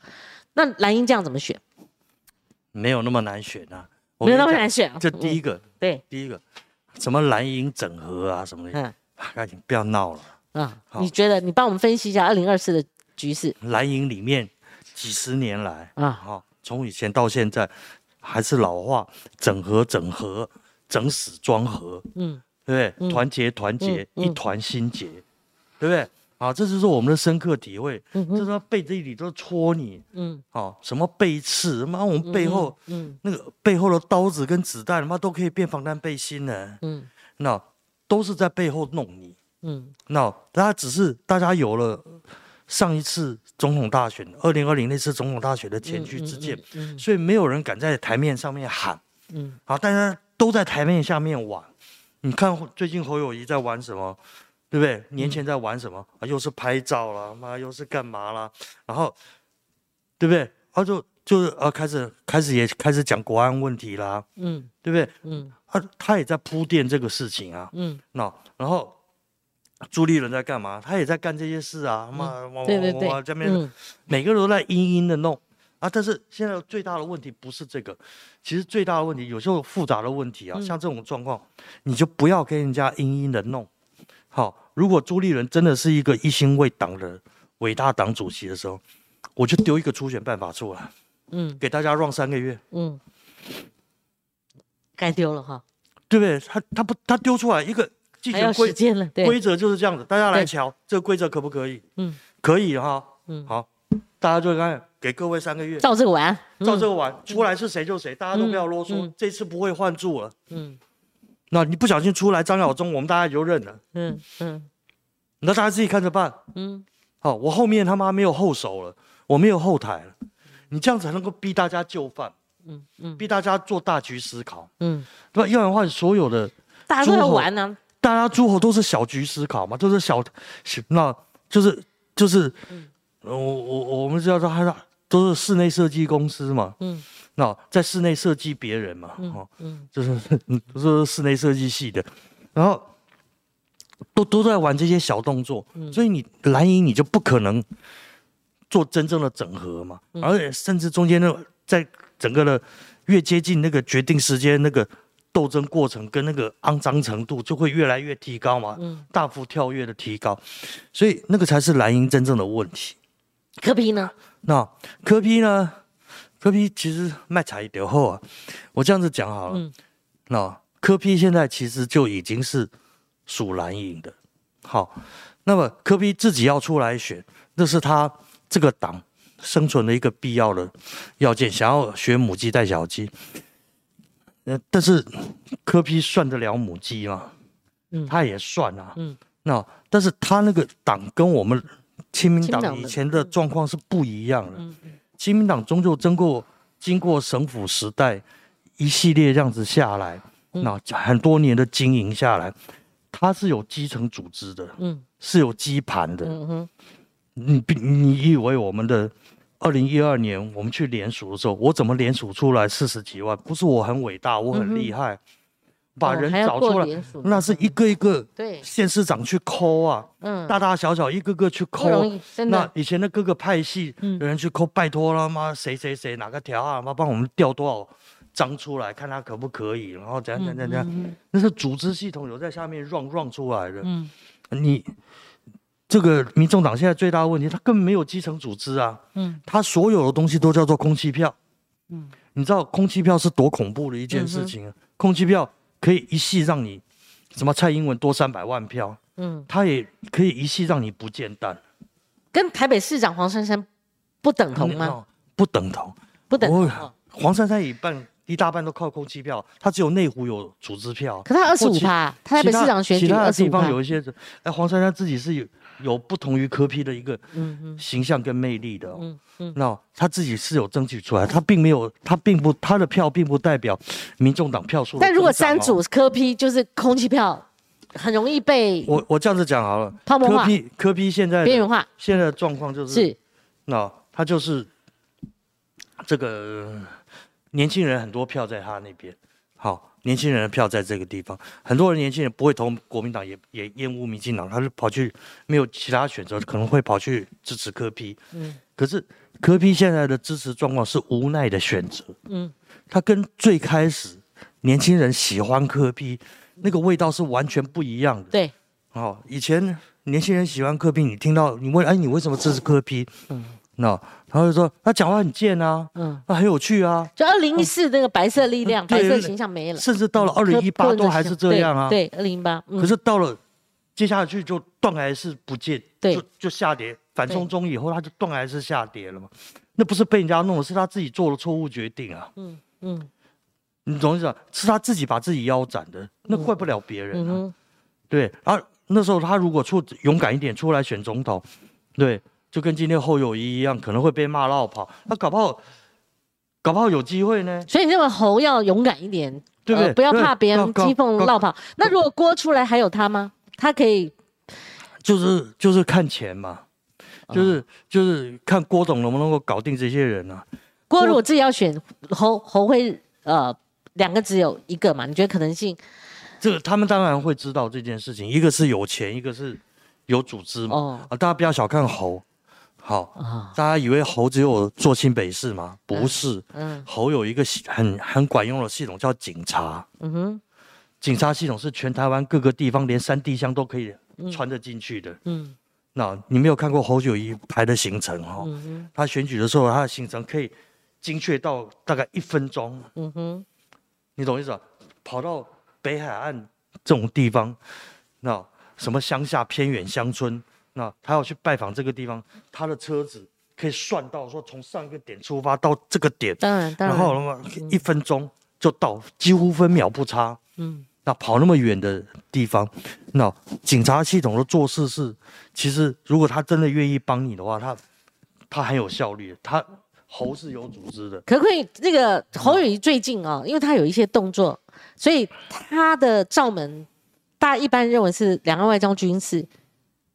那蓝英这样怎么选？没有那么难选啊。没有那么难选。这第一个，对，第一个，什么蓝营整合啊，什么的，嗯，赶紧不要闹了。啊，你觉得？你帮我们分析一下二零二四的局势。蓝营里面几十年来啊，好，从以前到现在，还是老话，整合整合，整死装合，嗯，对不对？团结团结，一团心结，对不对？啊，这就是我们的深刻体会。嗯就是他背地里都戳你。嗯。好，什么背刺？妈，我们背后，嗯，那个背后的刀子跟子弹，妈都可以变防弹背心呢。嗯。那都是在背后弄你。嗯。那大家只是大家有了上一次总统大选，二零二零那次总统大选的前驱之鉴，所以没有人敢在台面上面喊。嗯。好，大家都在台面下面玩。你看最近侯友谊在玩什么？对不对？年前在玩什么啊？又是拍照啦，妈又是干嘛啦？然后，对不对？他就就是呃，开始开始也开始讲国安问题啦，嗯，对不对？嗯，他他也在铺垫这个事情啊，嗯，那然后朱立伦在干嘛？他也在干这些事啊，妈，对对对，这边每个人都在阴阴的弄啊。但是现在最大的问题不是这个，其实最大的问题有时候复杂的问题啊，像这种状况，你就不要跟人家阴阴的弄，好。如果朱立伦真的是一个一心为党的伟大党主席的时候，我就丢一个初选办法出来，嗯，给大家让三个月，嗯，该丢了哈，对不对？他他不他丢出来一个还要时间了，规则就是这样子，大家来瞧这个规则可不可以？嗯，可以哈，嗯，好，大家就看给各位三个月，照这个玩，照这个玩，出来是谁就谁，大家都不要啰嗦，这次不会换住了，嗯。那你不小心出来张耀忠，我们大家就认了。嗯嗯，那大家自己看着办。嗯，好，我后面他妈没有后手了，我没有后台了。你这样才能够逼大家就范。嗯嗯，逼大家做大局思考。嗯，对吧？要不然的话，所有的大家都玩呢。大家诸侯都是小局思考嘛，都是小，那就是就是，我我我们知道他他都是室内设计公司嘛。嗯。那在室内设计别人嘛，哦，嗯，就是都是室内设计系的，然后都都在玩这些小动作，所以你蓝营你就不可能做真正的整合嘛，而且甚至中间那在整个的越接近那个决定时间那个斗争过程跟那个肮脏程度就会越来越提高嘛，大幅跳跃的提高，所以那个才是蓝营真正的问题。柯批呢？那柯批呢？柯批其实卖彩点后啊，我这样子讲好了。那柯批现在其实就已经是属蓝营的。好，那么柯批自己要出来选，那是他这个党生存的一个必要的要件。想要学母鸡带小鸡。呃，但是柯批算得了母鸡吗？嗯，他也算啊。嗯，那但是他那个党跟我们亲民党以前的状况是不一样的。嗯嗯，亲民党终究经过经过省府时代一系列这样子下来，那很多年的经营下来，它是有基层组织的，嗯，是有基盘的。嗯哼，你你以为我们的？二零一二年我们去联署的时候，我怎么联署出来四十几万？不是我很伟大，我很厉害，把人找出来，那是一个一个对县市长去抠啊，嗯，大大小小一个个去抠，那以前的各个派系有人去抠，拜托了吗？谁谁谁哪个条啊？妈帮我们调多少张出来，看他可不可以？然后怎样怎样怎样？那是组织系统有在下面 run run 出来的，嗯，你。这个民众党现在最大的问题，他根本没有基层组织啊。嗯，他所有的东西都叫做空气票。嗯，你知道空气票是多恐怖的一件事情啊？空气票可以一系让你什么蔡英文多三百万票。嗯，他也可以一系让你不见蛋。跟台北市长黄珊珊不等同吗？不等同，不等同。黄珊珊一半一大半都靠空气票，他只有内湖有组织票。可他二十五趴，他台北市长选举其他地方有一些，哎，黄珊珊自己是有。有不同于柯批的一个形象跟魅力的，嗯嗯，那他自己是有争取出来，他并没有，他并不，他的票并不代表民众党票数。但如果三组柯批就是空气票，很容易被我我这样子讲好了，柯批柯批现在边缘化，现在的状况就是是，那他就是这个年轻人很多票在他那边，好。年轻人的票在这个地方，很多人年轻人不会投国民党，也也厌恶民进党，他是跑去没有其他选择，可能会跑去支持柯批。嗯，可是柯批现在的支持状况是无奈的选择。嗯，他跟最开始年轻人喜欢柯批那个味道是完全不一样的。对，哦，以前年轻人喜欢柯批，你听到你问，哎，你为什么支持柯批？嗯。那他就说他讲话很贱啊，嗯，那很有趣啊。就二零一四那个白色力量，白色形象没了，甚至到了二零一八都还是这样啊。对，二零一八。可是到了接下去就断崖式不见，就就下跌。反冲中以后，他就断崖式下跌了嘛。那不是被人家弄的，是他自己做了错误决定啊。嗯嗯，你懂意思？是他自己把自己腰斩的，那怪不了别人啊。对，然后那时候他如果出勇敢一点出来选总统，对。就跟今天侯友谊一样，可能会被骂绕跑。那搞不好，搞不好有机会呢。所以你认为侯要勇敢一点，对不对？不要怕别人讥讽绕跑。那如果郭出来还有他吗？他可以，就是就是看钱嘛，就是就是看郭董能不能够搞定这些人啊。郭如果自己要选侯，侯会呃两个只有一个嘛？你觉得可能性？这个他们当然会知道这件事情，一个是有钱，一个是。有组织嘛？啊，大家不要小看猴，好，大家以为猴只有做新北市吗？不是，嗯，猴有一个很很管用的系统叫警察，嗯哼，警察系统是全台湾各个地方连山地乡都可以穿得进去的，嗯，那你没有看过侯九一排的行程哈？他选举的时候他的行程可以精确到大概一分钟，嗯哼，你懂意思吧？跑到北海岸这种地方，那。什么乡下偏远乡村，那他要去拜访这个地方，他的车子可以算到说从上一个点出发到这个点，当然，然然后那么一分钟就到，几乎分秒不差。嗯，那跑那么远的地方，那警察系统的做事是，其实如果他真的愿意帮你的话，他他很有效率，他猴是有组织的。可不可以？那个侯友谊最近啊，因为他有一些动作，所以他的罩门。大家一般认为是两岸外交军事，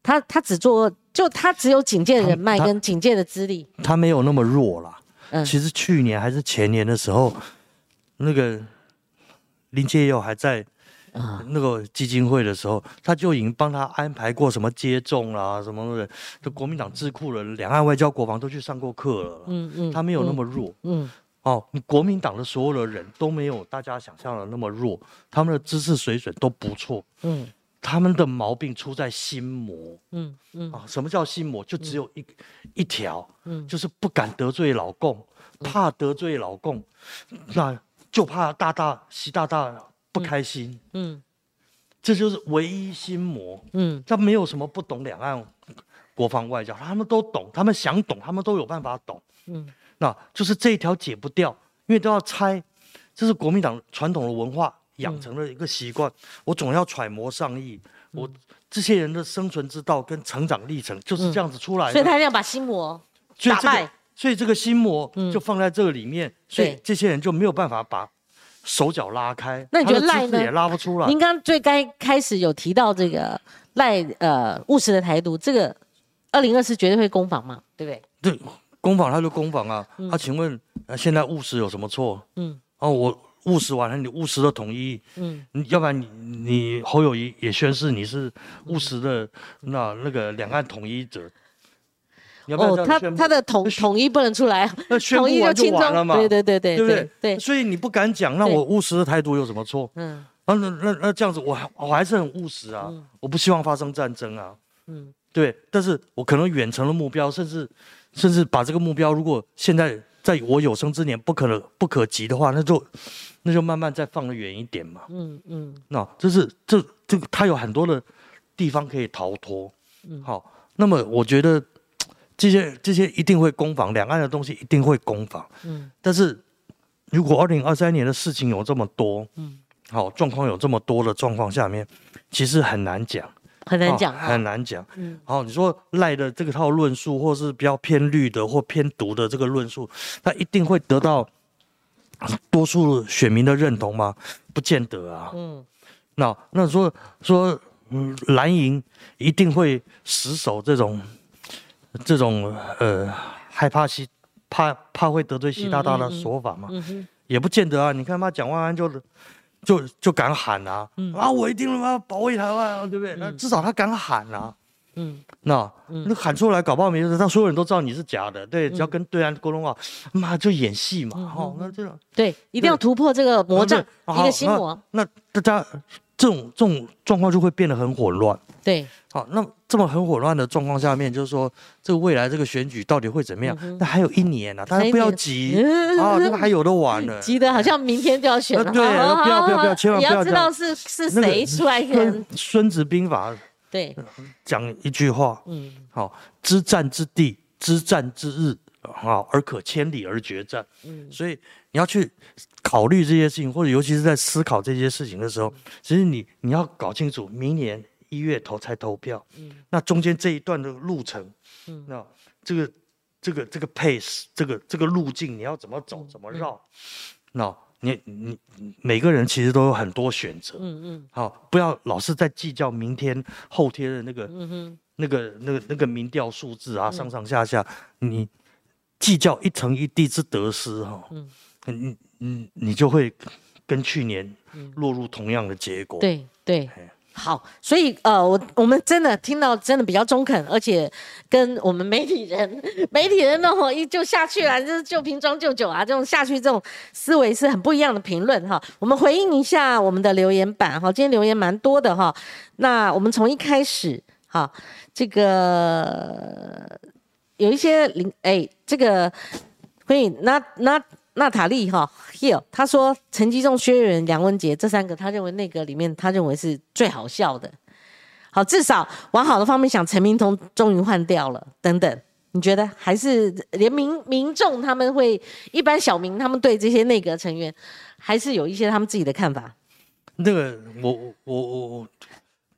他他只做就他只有警戒人脉跟警戒的资历，他没有那么弱啦。嗯，其实去年还是前年的时候，那个林介佑还在那个基金会的时候，他就已经帮他安排过什么接种啦什么的，就国民党智库的两岸外交国防都去上过课了。嗯嗯，他没有那么弱。嗯。哦，你国民党的所有的人都没有大家想象的那么弱，他们的知识水准都不错。嗯他们的毛病出在心魔。嗯嗯。啊！什么叫心魔？就只有一、一条，嗯。就是不敢得罪老公，怕得罪老共，那就怕大大习大大不开心，嗯。这就是唯一心魔。嗯。他没有什么不懂两岸国防外交，他们都懂，他们想懂，他们都有办法懂。嗯。那就是这一条解不掉，因为都要拆，这是国民党传统的文化养成了一个习惯。我总要揣摩上意，我这些人的生存之道跟成长历程就是这样子出来的。所以他一定要把心魔打败。所以这个心魔就放在这个里面，所以对这些人就没有办法把手脚拉开。那你觉得他的赖呢也拉不出来您。刚刚最该开始有提到这个赖呃务实的台独，这个二零二四绝对会攻防嘛，对不对？对，攻防他就攻防啊。啊，请问呃现在务实有什么错？嗯哦，我务实完了，你务实的统一，嗯。你要不然你你侯友谊也宣誓你是务实的那那个两岸统一者，你要不要这哦，他？他的统统一不能出来，那宣统一布完就轻松，完了嘛，对对对对对不对？对，所以你不敢讲，那我务实的态度有什么错？嗯。啊，那那那这样子，我还我还是很务实啊，我不希望发生战争啊，嗯。对，但是我可能远程的目标，甚至甚至把这个目标，如果现在在我有生之年不可能不可及的话，那就那就慢慢再放得远一点嘛。嗯嗯那这是这这个它有很多的地方可以逃脱。嗯好，那么我觉得这些这些一定会攻防，两岸的东西一定会攻防。嗯但是如果二零二三年的事情有这么多，嗯，好状况有这么多的状况下面，其实很难讲，很难讲很难讲。嗯好，你说赖的这个套论述，或是比较偏绿的或偏独的这个论述，它一定会得到多数选民的认同吗？不见得啊。嗯那那说说，嗯，蓝营一定会死守这种这种呃害怕习怕怕会得罪习大大的说法嘛？也不见得啊。你看他蒋万安就就就敢喊啊，嗯啊，我一定要保卫台湾啊，对不对？那至少他敢喊啊。嗯那那喊出来，搞不好没事，让所有人都知道你是假的。对，只要跟对岸沟通好，妈就演戏嗯嘛。哦，那这种对，一定要突破这个魔障，一个心魔，那大家这种这种状况就会变得很混乱。对，好，那这么很混乱的状况下面，就是说这个未来这个选举到底会怎么样？那还有一年呢、啊，大家不要急啊，这个还有的玩呢。急得好像明天就要选了，呃对不要不要好不要千万不要知道是是那个谁出来跟孙孙子兵法对，讲一句话，嗯。好，知战之地，知战之日，好，而可千里而决战。嗯。所以你要去考虑这些事情，或者尤其是在思考这些事情的时候，其实你你要搞清楚，明年一月投才投票，嗯。那中间这一段的路程，嗯。那这个这个这个 pace，这个这个路径你要怎么走，怎么绕，那你你你每个人其实都有很多选择，嗯嗯。好，不要老是在计较明天后天的那个嗯哼，那个、那个、那个民调数字啊，上上下下，你计较一层一地之得失哈、嗯。你你你就会跟去年落入同样的结果。，对对。嘿。好，所以呃，我我们真的听到真的比较中肯，而且跟我们媒体人媒体人呢，吼一就下去了，就是旧瓶装旧酒啊，这种下去这种思维是很不一样的评论哈。我们回应一下我们的留言板哈，今天留言蛮多的哈。那我们从一开始哈，这个有一些零哎，这个所以那那娜塔莉哈 Hill，他说陈吉仲、薛岳元、梁文杰这三个，他认为内阁里面他认为是最好笑的。好，至少往好的方面想，陈明通终于换掉了，等等。你觉得还是连民民众他们会一般小民他们对这些内阁成员还是有一些他们自己的看法？那个我我我我我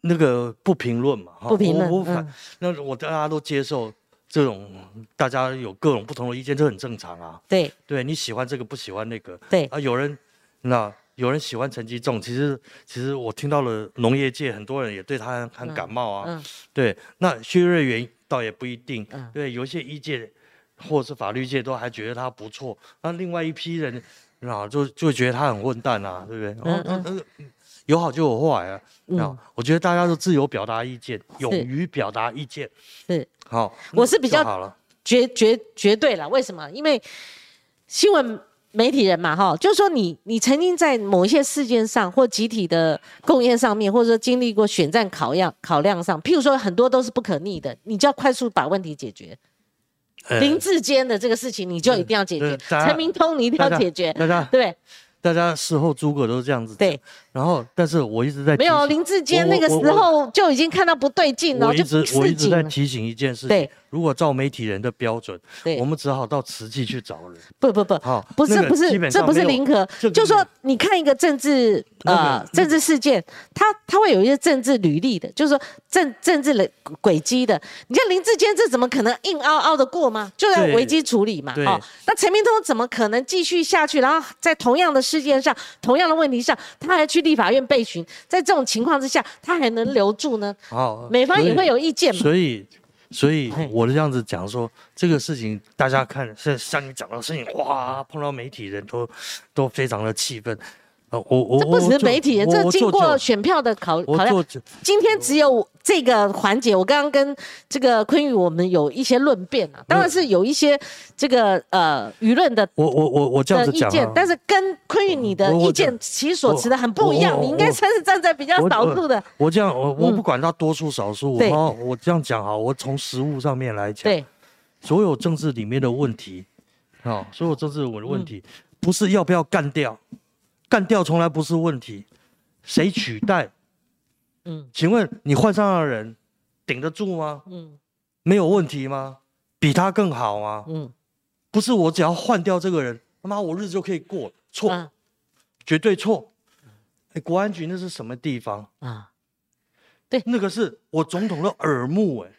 那个不评论嘛，不评论我我反、嗯那我大家都接受这种，大家有各种不同的意见，这很正常啊。对对你喜欢这个不喜欢那个，对，啊，有人那有人喜欢陈吉仲，其实其实我听到了农业界很多人也对他很很感冒啊。嗯对，那薛瑞元倒也不一定。嗯对，有一些医界或是法律界都还觉得他不错，那另外一批人啊就就觉得他很混蛋啊，对不对？哦，嗯那那有好就有坏啊。那、嗯我觉得大家都自由表达意见，勇于表达意见。是好，我是比较就好了。绝绝绝对了。为什么？因为新闻媒体人嘛，哈，就是说你你曾经在某一些事件上或集体的贡献上面，或者说经历过选战考量考量上，譬如说很多都是不可逆的，你就要快速把问题解决。呃林志坚的这个事情，你就一定要解决陈明通你一定要解决，对不对？大家事后诸葛都是这样子讲。对，然后，但是我一直在没有林志坚那个时候就已经看到不对劲了，就我一直。在提醒一件事情，对，如果照媒体人的标准，对我们只好到慈济去找人。不不不，好，不是不是这不是上没有零和，这个就说你看一个政治那个呃政治事件，它它会有一些政治履历的，就是说政政治的轨迹的。你像林志坚这怎么可能硬凹凹的过吗？就要对危机处理嘛，哦，那陈明通怎么可能继续下去？然后在同样的事件上、同样的问题上，他还去立法院备询，在这种情况之下，他还能留住呢？好，美方也会有意见嘛？所以，所以嘿我这样子讲说，这个事情大家看，像像你讲的事情，哇，碰到媒体人都都非常的气愤。呃，我我这不只是媒体这经过选票的考考量今天只有这个环节，我刚刚跟这个坤宇我们有一些论辩啊，当然是有一些这个呃舆论的我我我我这样子讲啊，，但是跟坤宇你的我我意见其实所持的很不一样，我我你应该算是站在比较少数的，我这样我我嗯不管他多数少数，对我我这样讲哈，我从实物上面来讲，对，所有政治里面的问题，啊，所有政治的问题，不是要不要干掉，干掉从来不是问题，谁取代？嗯请问你换上的人顶得住吗？嗯没有问题吗？比他更好吗？嗯不是我只要换掉这个人，他妈我日子就可以过，错，啊绝对错。哎，国安局那是什么地方？啊，那个是我总统的耳目哎、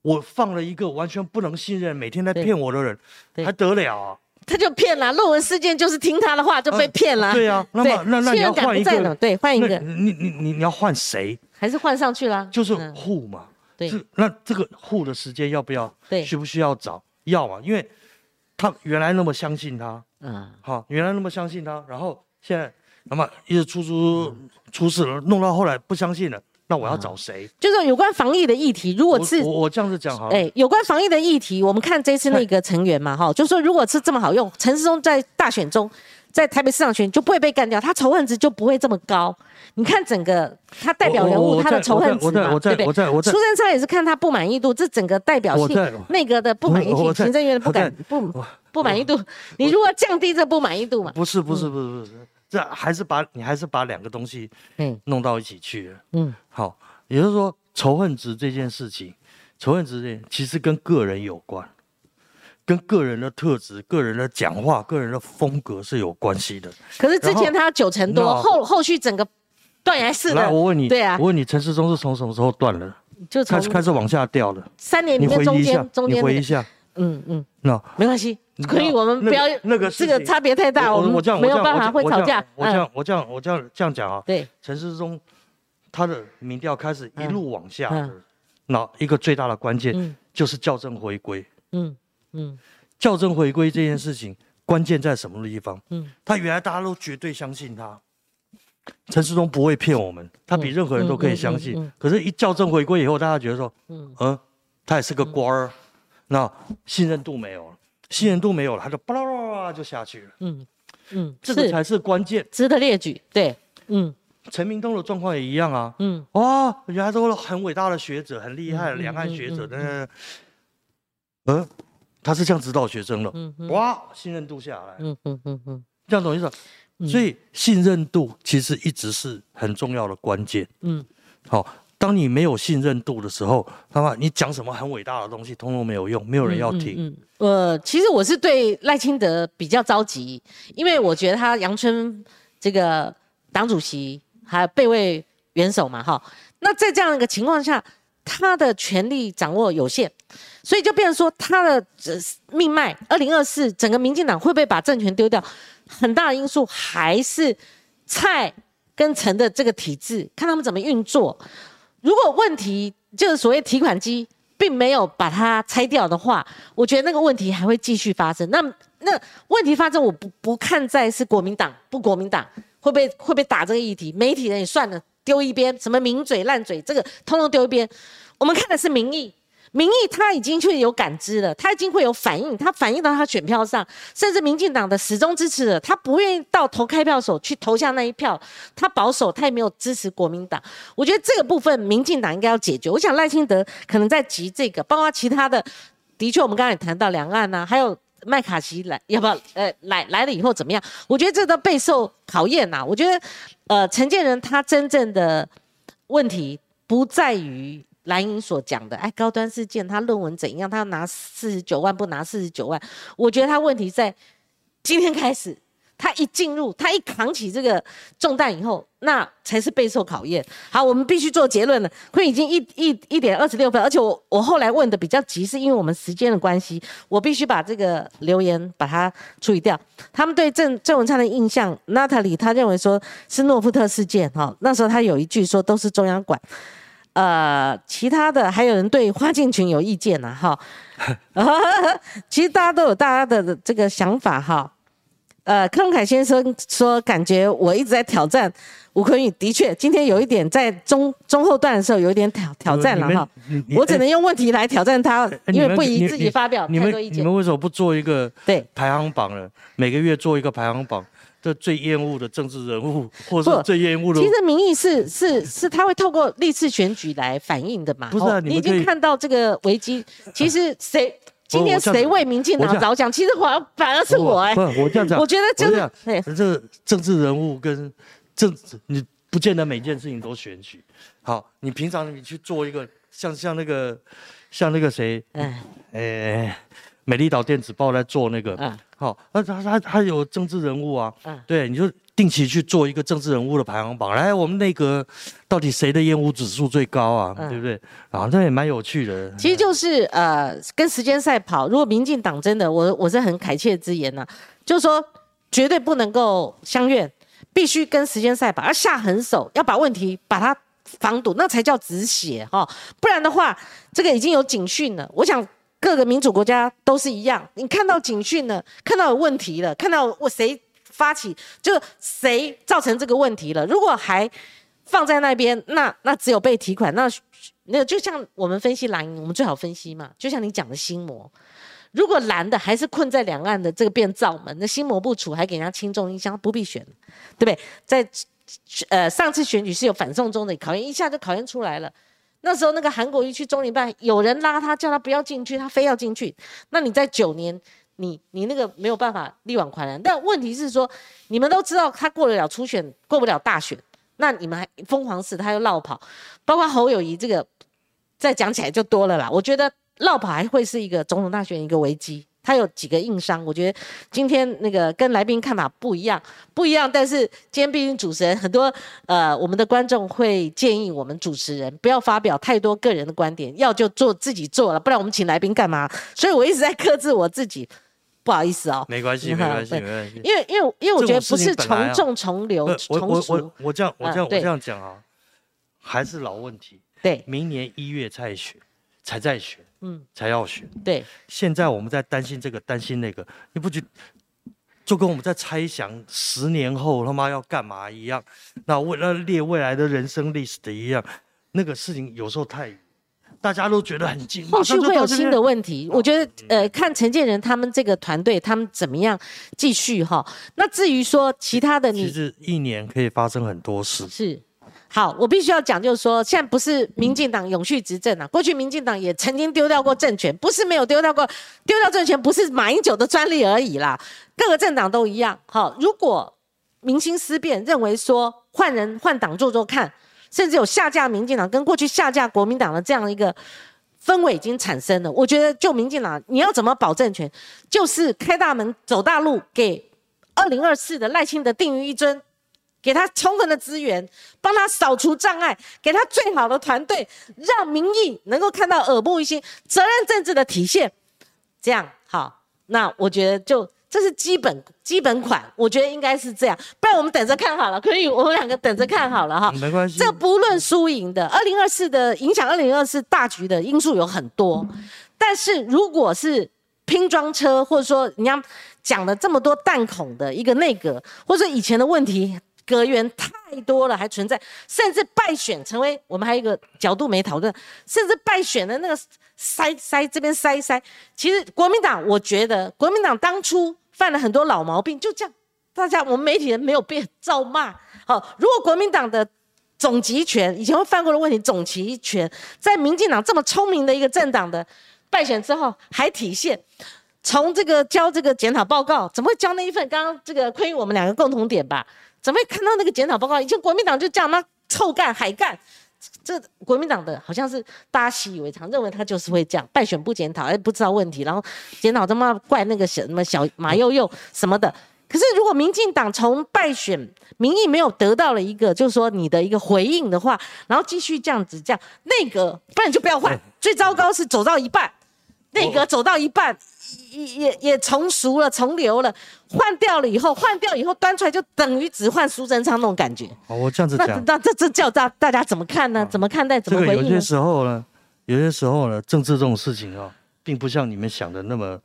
我放了一个完全不能信任、每天在对骗我的人，对还得了啊？他就骗了，论文事件就是听他的话就被骗了，对啊，那么那那你要换一个了，，对，换一那个你你你你要换谁？还是换上去了，就是嗯户嘛。对是那这个户的时间要不要？对需不需要找？要啊，因为他原来那么相信他，嗯好，原来那么相信他，然后现在那么一直出出出事了，弄到后来不相信了，那我要找谁？就是有关防疫的议题，如果是我我这样子讲好了，哎，有关防疫的议题，我们看这次那个成员嘛，哈，就说如果是这么好用，陈世忠在大选中，在台北市长选就不会被干掉，他仇恨值就不会这么高。你看整个他代表人物他的仇恨值嘛，我在我在对不对？我在我在苏贞昌也是看他不满意度，这整个代表性内阁的不满意性，行政院的不敢不不满意度，你如果降低这不满意度嘛？不是不是不是不是，这还是把你还是把两个东西嗯弄到一起去了。嗯好，也就是说仇恨值这件事情，仇恨值这件其实跟个人有关，跟个人的特质、个人的讲话、个人的风格是有关系的。可是之前他九成多，那后后续整个断崖式来，的，我问你，对啊我问你，陈世忠是从什么时候断了？就从开始开始往下掉了。三年里你面中间，中你间那个回忆一下，嗯嗯，那没关系，你可以，我们不要那个这个差别太大，们我我这样没有办法会吵架。我这样嗯，我这样我这样这样讲啊，对，陈世忠他的民调开始一路往下那一个最大的关键嗯就是校正回归。嗯嗯校正回归这件事情，关键在什么地方？嗯他原来大家都绝对相信他，陈世忠不会骗我们，他比任何人都可以相信。可是，一校正回归以后，大家觉得说，嗯嗯，他也是个官儿，那信任度没有了，信任度没有了，他就巴拉巴拉就下去了。嗯嗯，这个才是关键。值得列举。对，嗯。陈明通的状况也一样啊。嗯。哇，原来都是很伟大的学者，很厉害的两岸学者，嗯但是，嗯，他是这样指导学生的，嗯嗯。哇，信任度下来，嗯嗯嗯嗯。这样懂意思？所以信任度其实一直是很重要的关键。嗯。好，当你没有信任度的时候，他妈你讲什么很伟大的东西，通通没有用，没有人要听。嗯，呃，其实我是对赖清德比较着急，因为我觉得他阳春这个党主席还有备位元首嘛，哈，那在这样一个情况下，他的权力掌握有限，所以就变成说他的呃命脉，二零二四整个民进党会不会把政权丢掉，很大的因素还是蔡跟陈的这个体制，看他们怎么运作。如果问题就是所谓提款机并没有把它拆掉的话，我觉得那个问题还会继续发生。那那问题发生，我不不看在是国民党不国民党会被会被打这个议题，媒体人也算了，丢一边，什么名嘴烂嘴，这个通通丢一边。我们看的是民意，民意他已经会有感知了，他已经会有反应，他反映到他选票上，甚至民进党的始终支持者，他不愿意到投开票所去投下那一票，他保守，他也没有支持国民党。我觉得这个部分民进党应该要解决。我想赖清德可能在急这个，包括其他的，的确我们刚才也谈到两岸呐，还有麦卡锡来要不要？呃，来来了以后怎么样？我觉得这都备受考验呐。我觉得，呃，陈建仁他真正的问题不在于。蓝营所讲的，哎，高端事件，他论文怎样？他要拿四十九万，不拿四十九万？我觉得他问题在今天开始，他一进入，他一扛起这个重担以后，那才是备受考验。好，我们必须做结论了。坤已经一一一点二十六分，而且我我后来问的比较急，是因为我们时间的关系，我必须把这个留言把它处理掉。他们对郑郑文灿的印象，娜塔莉他认为说是诺夫特事件，哈，那时候他有一句说都是中央管。呃，其他的还有人对花敬群有意见呢，哈。其实大家都有大家的这个想法，哈。呃，柯文凯先生说，感觉我一直在挑战吴坤宇，的确，今天有一点在中中后段的时候有一点挑挑战了，哈。我只能用问题来挑战他，因为不宜自己发表太多意见。你们为什么不做一个对排行榜呢？每个月做一个排行榜。这最厌恶的政治人物，或者是最厌恶的。其实民意是是是，他会透过历次选举来反映的嘛。不是啊，你已经看到这个危机。其实谁今天谁为民进党着想？其实反反而是我哎。不，我这样讲。我觉得就是，这政治人物跟政治，你不见得每件事情都选举。好，你平常你去做一个像像那个像那个谁，哎哎。美丽岛电子报在做那个，嗯，好，那他他他有政治人物啊，嗯，对，你就定期去做一个政治人物的排行榜，来，我们内阁到底谁的厌恶指数最高啊？对不对？啊，这也蛮有趣的。其实就是呃，跟时间赛跑。如果民进党真的，我我是很恳切之言呢，就是说绝对不能够相怨，必须跟时间赛跑，要下狠手，要把问题把它防堵，那才叫止血哈。不然的话，这个已经有警讯了。我想。各个民主国家都是一样，你看到警讯了，看到有问题了，看到我谁发起，就谁造成这个问题了。如果还放在那边，那那只有被提款。那那就像我们分析蓝营，我们最好分析嘛。就像你讲的心魔，如果蓝的还是困在两岸的这个变造门，那心魔不除，还给人家轻重印象，不必选，对不对？在呃上次选举是有反送中的考验，一下就考验出来了。那时候那个韩国瑜去中联办，有人拉他，叫他不要进去，他非要进去。那你在九年，你你那个没有办法力挽狂澜。但问题是说，你们都知道他过得了初选，过不了大选，那你们还疯狂死，他又绕跑，包括侯友谊这个，再讲起来就多了啦。我觉得绕跑还会是一个总统大选一个危机。他有几个硬伤，我觉得今天那个跟来宾看法不一样，不一样。但是今天毕竟主持人很多，呃，我们的观众会建议我们主持人不要发表太多个人的观点，要就做自己做了，不然我们请来宾干嘛？所以我一直在克制我自己，不好意思哦。没关系，没关系，没关系。因为因为因为我觉得不是从众从流 从我我我这样我这样我这样讲啊，还是老问题。对，明年一月再选，才再选。嗯，才要选。对，现在我们在担心这个，担心那个，你不觉就跟我们在猜想十年后他妈要干嘛一样？那为了列未来的人生历史的一样，那个事情有时候太，大家都觉得很近，后续会有新的问题。我觉得，呃，看陈建仁他们这个团队，他们怎么样继续哈？那至于说其他的，你其实一年可以发生很多事。是。好，我必须要讲，就是说，现在不是民进党永续执政啊。过去民进党也曾经丢掉过政权，不是没有丢掉过，丢掉政权不是马英九的专利而已啦。各个政党都一样。好，如果民心思变，认为说换人换党做做看，甚至有下架民进党跟过去下架国民党的这样一个氛围已经产生了。我觉得，就民进党，你要怎么保政权，就是开大门走大路，给二零二四的赖清德定于一尊。给他充分的资源，帮他扫除障碍，给他最好的团队，让民意能够看到耳目一新，责任政治的体现。这样好，那我觉得就这是基本基本款，我觉得应该是这样。不然我们等着看好了，可以，我们两个等着看好了哈。没关系，这不论输赢的，二零二四的影响，二零二四大局的因素有很多。但是如果是拼装车，或者说你要讲了这么多弹孔的一个内阁，或者说以前的问题。隔缘太多了，还存在，甚至败选成为我们还有一个角度没讨论，甚至败选的那个塞塞这边塞一塞，其实国民党我觉得国民党当初犯了很多老毛病，就这样，大家我们媒体人没有被照骂。好，如果国民党的总集权以前会犯过的问题，总集权在民进党这么聪明的一个政党的败选之后还体现。从这个交这个检讨报告，怎么会交那一份？刚刚这个亏于我们两个共同点吧？怎么会看到那个检讨报告？以前国民党就这样吗？臭干海干，这国民党的好像是大家习以为常，认为他就是会这样，败选不检讨，哎，不知道问题，然后检讨他妈怪那个什么小马又又什么的。可是如果民进党从败选民意没有得到了一个，就是说你的一个回应的话，然后继续这样子这样，内阁不然就不要换。最糟糕是走到一半，内阁走到一半。也也也重熟了，重流了，换掉了以后，换掉以后端出来就等于只换苏贞昌那种感觉。哦，我这样子讲，那这这叫大大家怎么看呢？怎么看待？怎么回应？有些时候呢，有些时候呢，政治这种事情啊，并不像你们想的那么，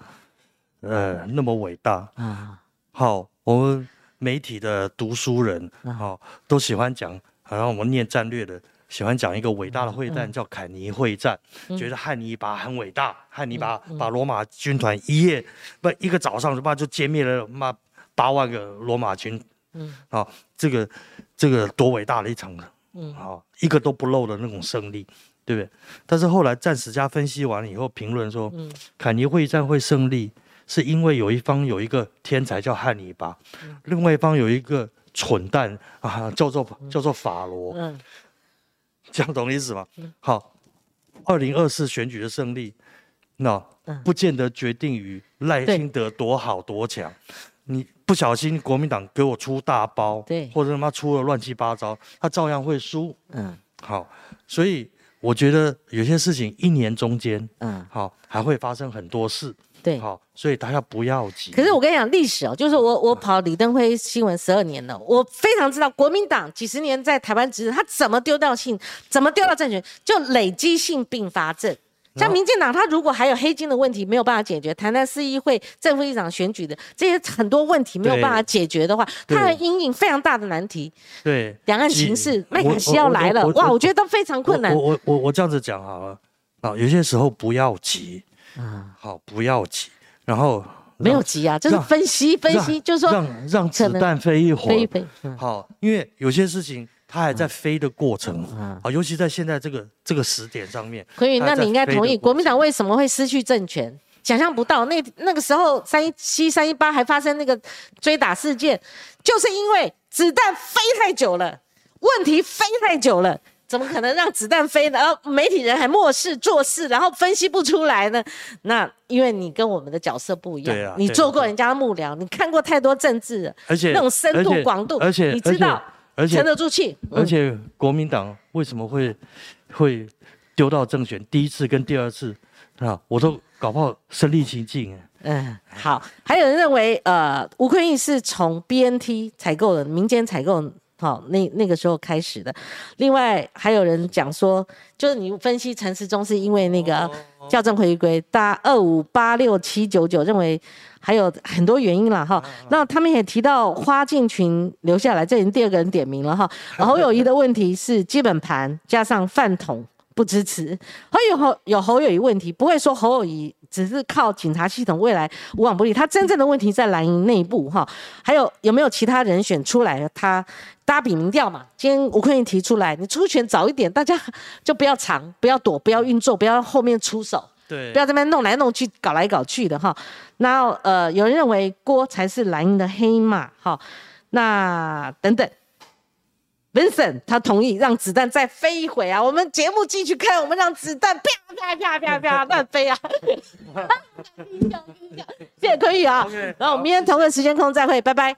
呃，那么伟大啊。好，我们媒体的读书人，好，都喜欢讲，好像我们念战略的。喜欢讲一个伟大的会战，叫坎尼会战，觉得汉尼拔很伟大，汉尼拔把罗马军团一夜不一个早上就把就歼灭了妈八万个罗马军，嗯，啊，这个这个多伟大的一场，嗯，好一个都不漏的那种胜利，对不对？但是后来战史家分析完了以后评论说，嗯。坎尼会战会胜利，是因为有一方有一个天才叫汉尼拔，另外一方有一个蠢蛋啊，叫做叫做法罗，嗯。这样懂意思吗？好，二零二四选举的胜利，那不见得决定于赖清德多好多强。你不小心国民党给我出大包，对，或者他妈出了乱七八糟，他照样会输。嗯，好，所以我觉得有些事情一年中间，嗯，好，还会发生很多事。对，好，所以大家不要急。可是我跟你讲，历史哦，就是我我跑李登辉新闻十二年了，我非常知道国民党几十年在台湾执政，他怎么丢掉性，怎么丢掉政权，就累积性并发症。像民进党，他如果还有黑金的问题没有办法解决，台南市议会正副议长选举的这些很多问题没有办法解决的话，他的阴影非常大的难题。对，两岸情势，麦卡锡要来了，哇，我觉得都非常困难。我我我我这样子讲好了，啊，有些时候不要急。啊，好，不要急，然后没有急啊，就是分析分析，就是说让让子弹飞一会儿，飞一飞。好，因为有些事情它还在飞的过程，啊，尤其在现在这个这个时点上面。可以，那你应该同意，国民党为什么会失去政权？想象不到，那那个时候三一七、三一八还发生那个追打事件，就是因为子弹飞太久了，问题飞太久了。怎么可能让子弹飞呢？然后媒体人还漠视做事，然后分析不出来呢？那因为你跟我们的角色不一样，啊，你做过人家的幕僚，你看过太多政治，而且那种深度广度，而且你知道，而且沉得住气。而且国民党为什么会会丢到政权？第一次跟第二次啊，我都搞不好身临其境。嗯，好，还有人认为，呃，吴坤义是从 BNT 采购的，民间采购。好，那那个时候开始的。另外还有人讲说，就是你分析陈时中是因为那个校正回归，大二五八六七九九认为还有很多原因了哈。那他们也提到花进群留下来，这已经第二个人点名了哈。侯友谊的问题是基本盘加上饭桶不支持，侯友侯有侯友谊问题，不会说侯友谊。只是靠警察系统未来无往不利，他真正的问题在蓝营内部哈。还有有没有其他人选出来？他搭比民调嘛？今天吴坤义提出来，你出拳早一点，大家就不要藏，不要躲，不要运作，不要后面出手，对，不要这边弄来弄去，搞来搞去的哈。然后呃，有人认为郭才是蓝营的黑马哈。那等等。Vincent，他同意让子弹再飞一会啊！我们节目继续看，我们让子弹啪啪啪啪啪乱飞啊！谢谢可以啊，然后我们明天同个时间空再会，拜拜。